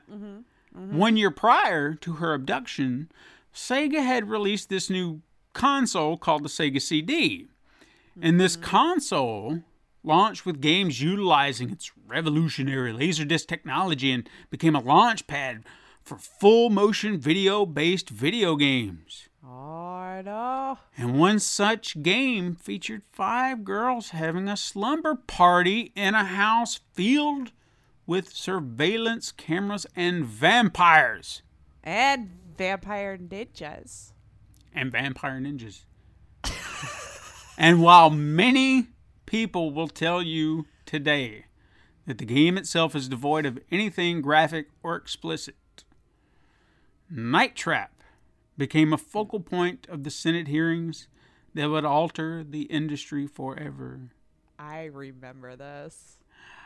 one year prior to her abduction, Sega had released this new console called the Sega CD. And this console launched with games utilizing its revolutionary Laserdisc technology and became a launch pad for full motion video based video games. And one such game featured five girls having a slumber party in a house filled with surveillance cameras and vampires. And vampire ninjas. And vampire ninjas. and while many people will tell you today that the game itself is devoid of anything graphic or explicit, Night Trap became a focal point of the Senate hearings that would alter the industry forever. I remember this.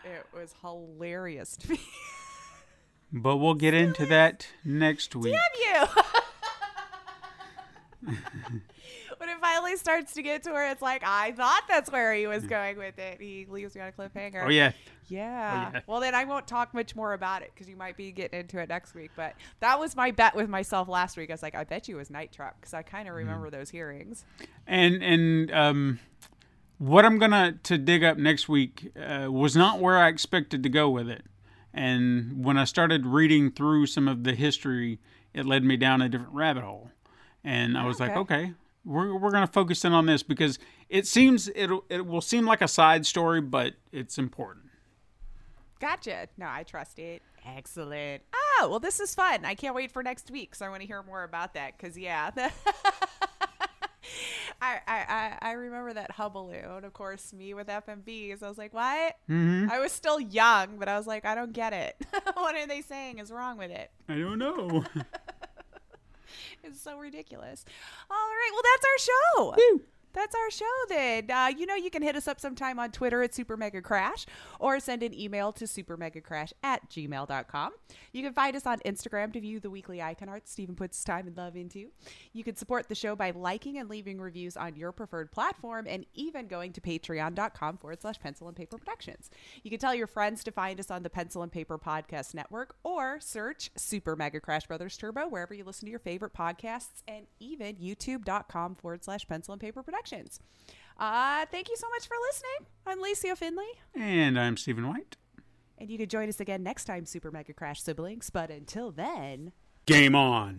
It was hilarious to me. But we'll get into that next week. Damn you. when it finally starts to get to where it's like, I thought that's where he was going with it. He leaves me on a cliffhanger. Oh, yeah. Yeah. yeah. Well, then I won't talk much more about it because you might be getting into it next week. But that was my bet with myself last week. I was like, I bet you it was Night Trap because I kind of remember those hearings. and and um, what I'm gonna to dig up next week uh, was not where I expected to go with it. And when I started reading through some of the history, it led me down a different rabbit hole. And I was like, Okay. We're we're gonna focus in on this because it seems it it will seem like a side story, but it's important. Gotcha. No, I trust it. Excellent. Oh, well, this is fun. I can't wait for next week So I want to hear more about that. Because, yeah. I, I, I, I remember that Hubbaloo. And of course, me with FMVs. I was like, what? Mm-hmm. I was still young, but I was like, I don't get it. what are they saying is wrong with it? I don't know. It's so ridiculous. All right. Well, that's our show. That's our show then. Uh, you know, you can hit us up sometime on Twitter at Super Mega Crash or send an email to supermegacrash at gmail.com. You can find us on Instagram to view the weekly icon art Stephen puts time and love into. You can support the show by liking and leaving reviews on your preferred platform and even going to patreon.com forward slash pencil and paper productions. You can tell your friends to find us on the Pencil and Paper Podcast Network or search Super Mega Crash Brothers Turbo wherever you listen to your favorite podcasts and even youtube.com forward slash pencil and paper productions. Uh, thank you so much for listening. I'm Lacey O'Finley, and I'm Stephen White. and you can join us again next time, Super Mega Crash siblings. But until then, Game on.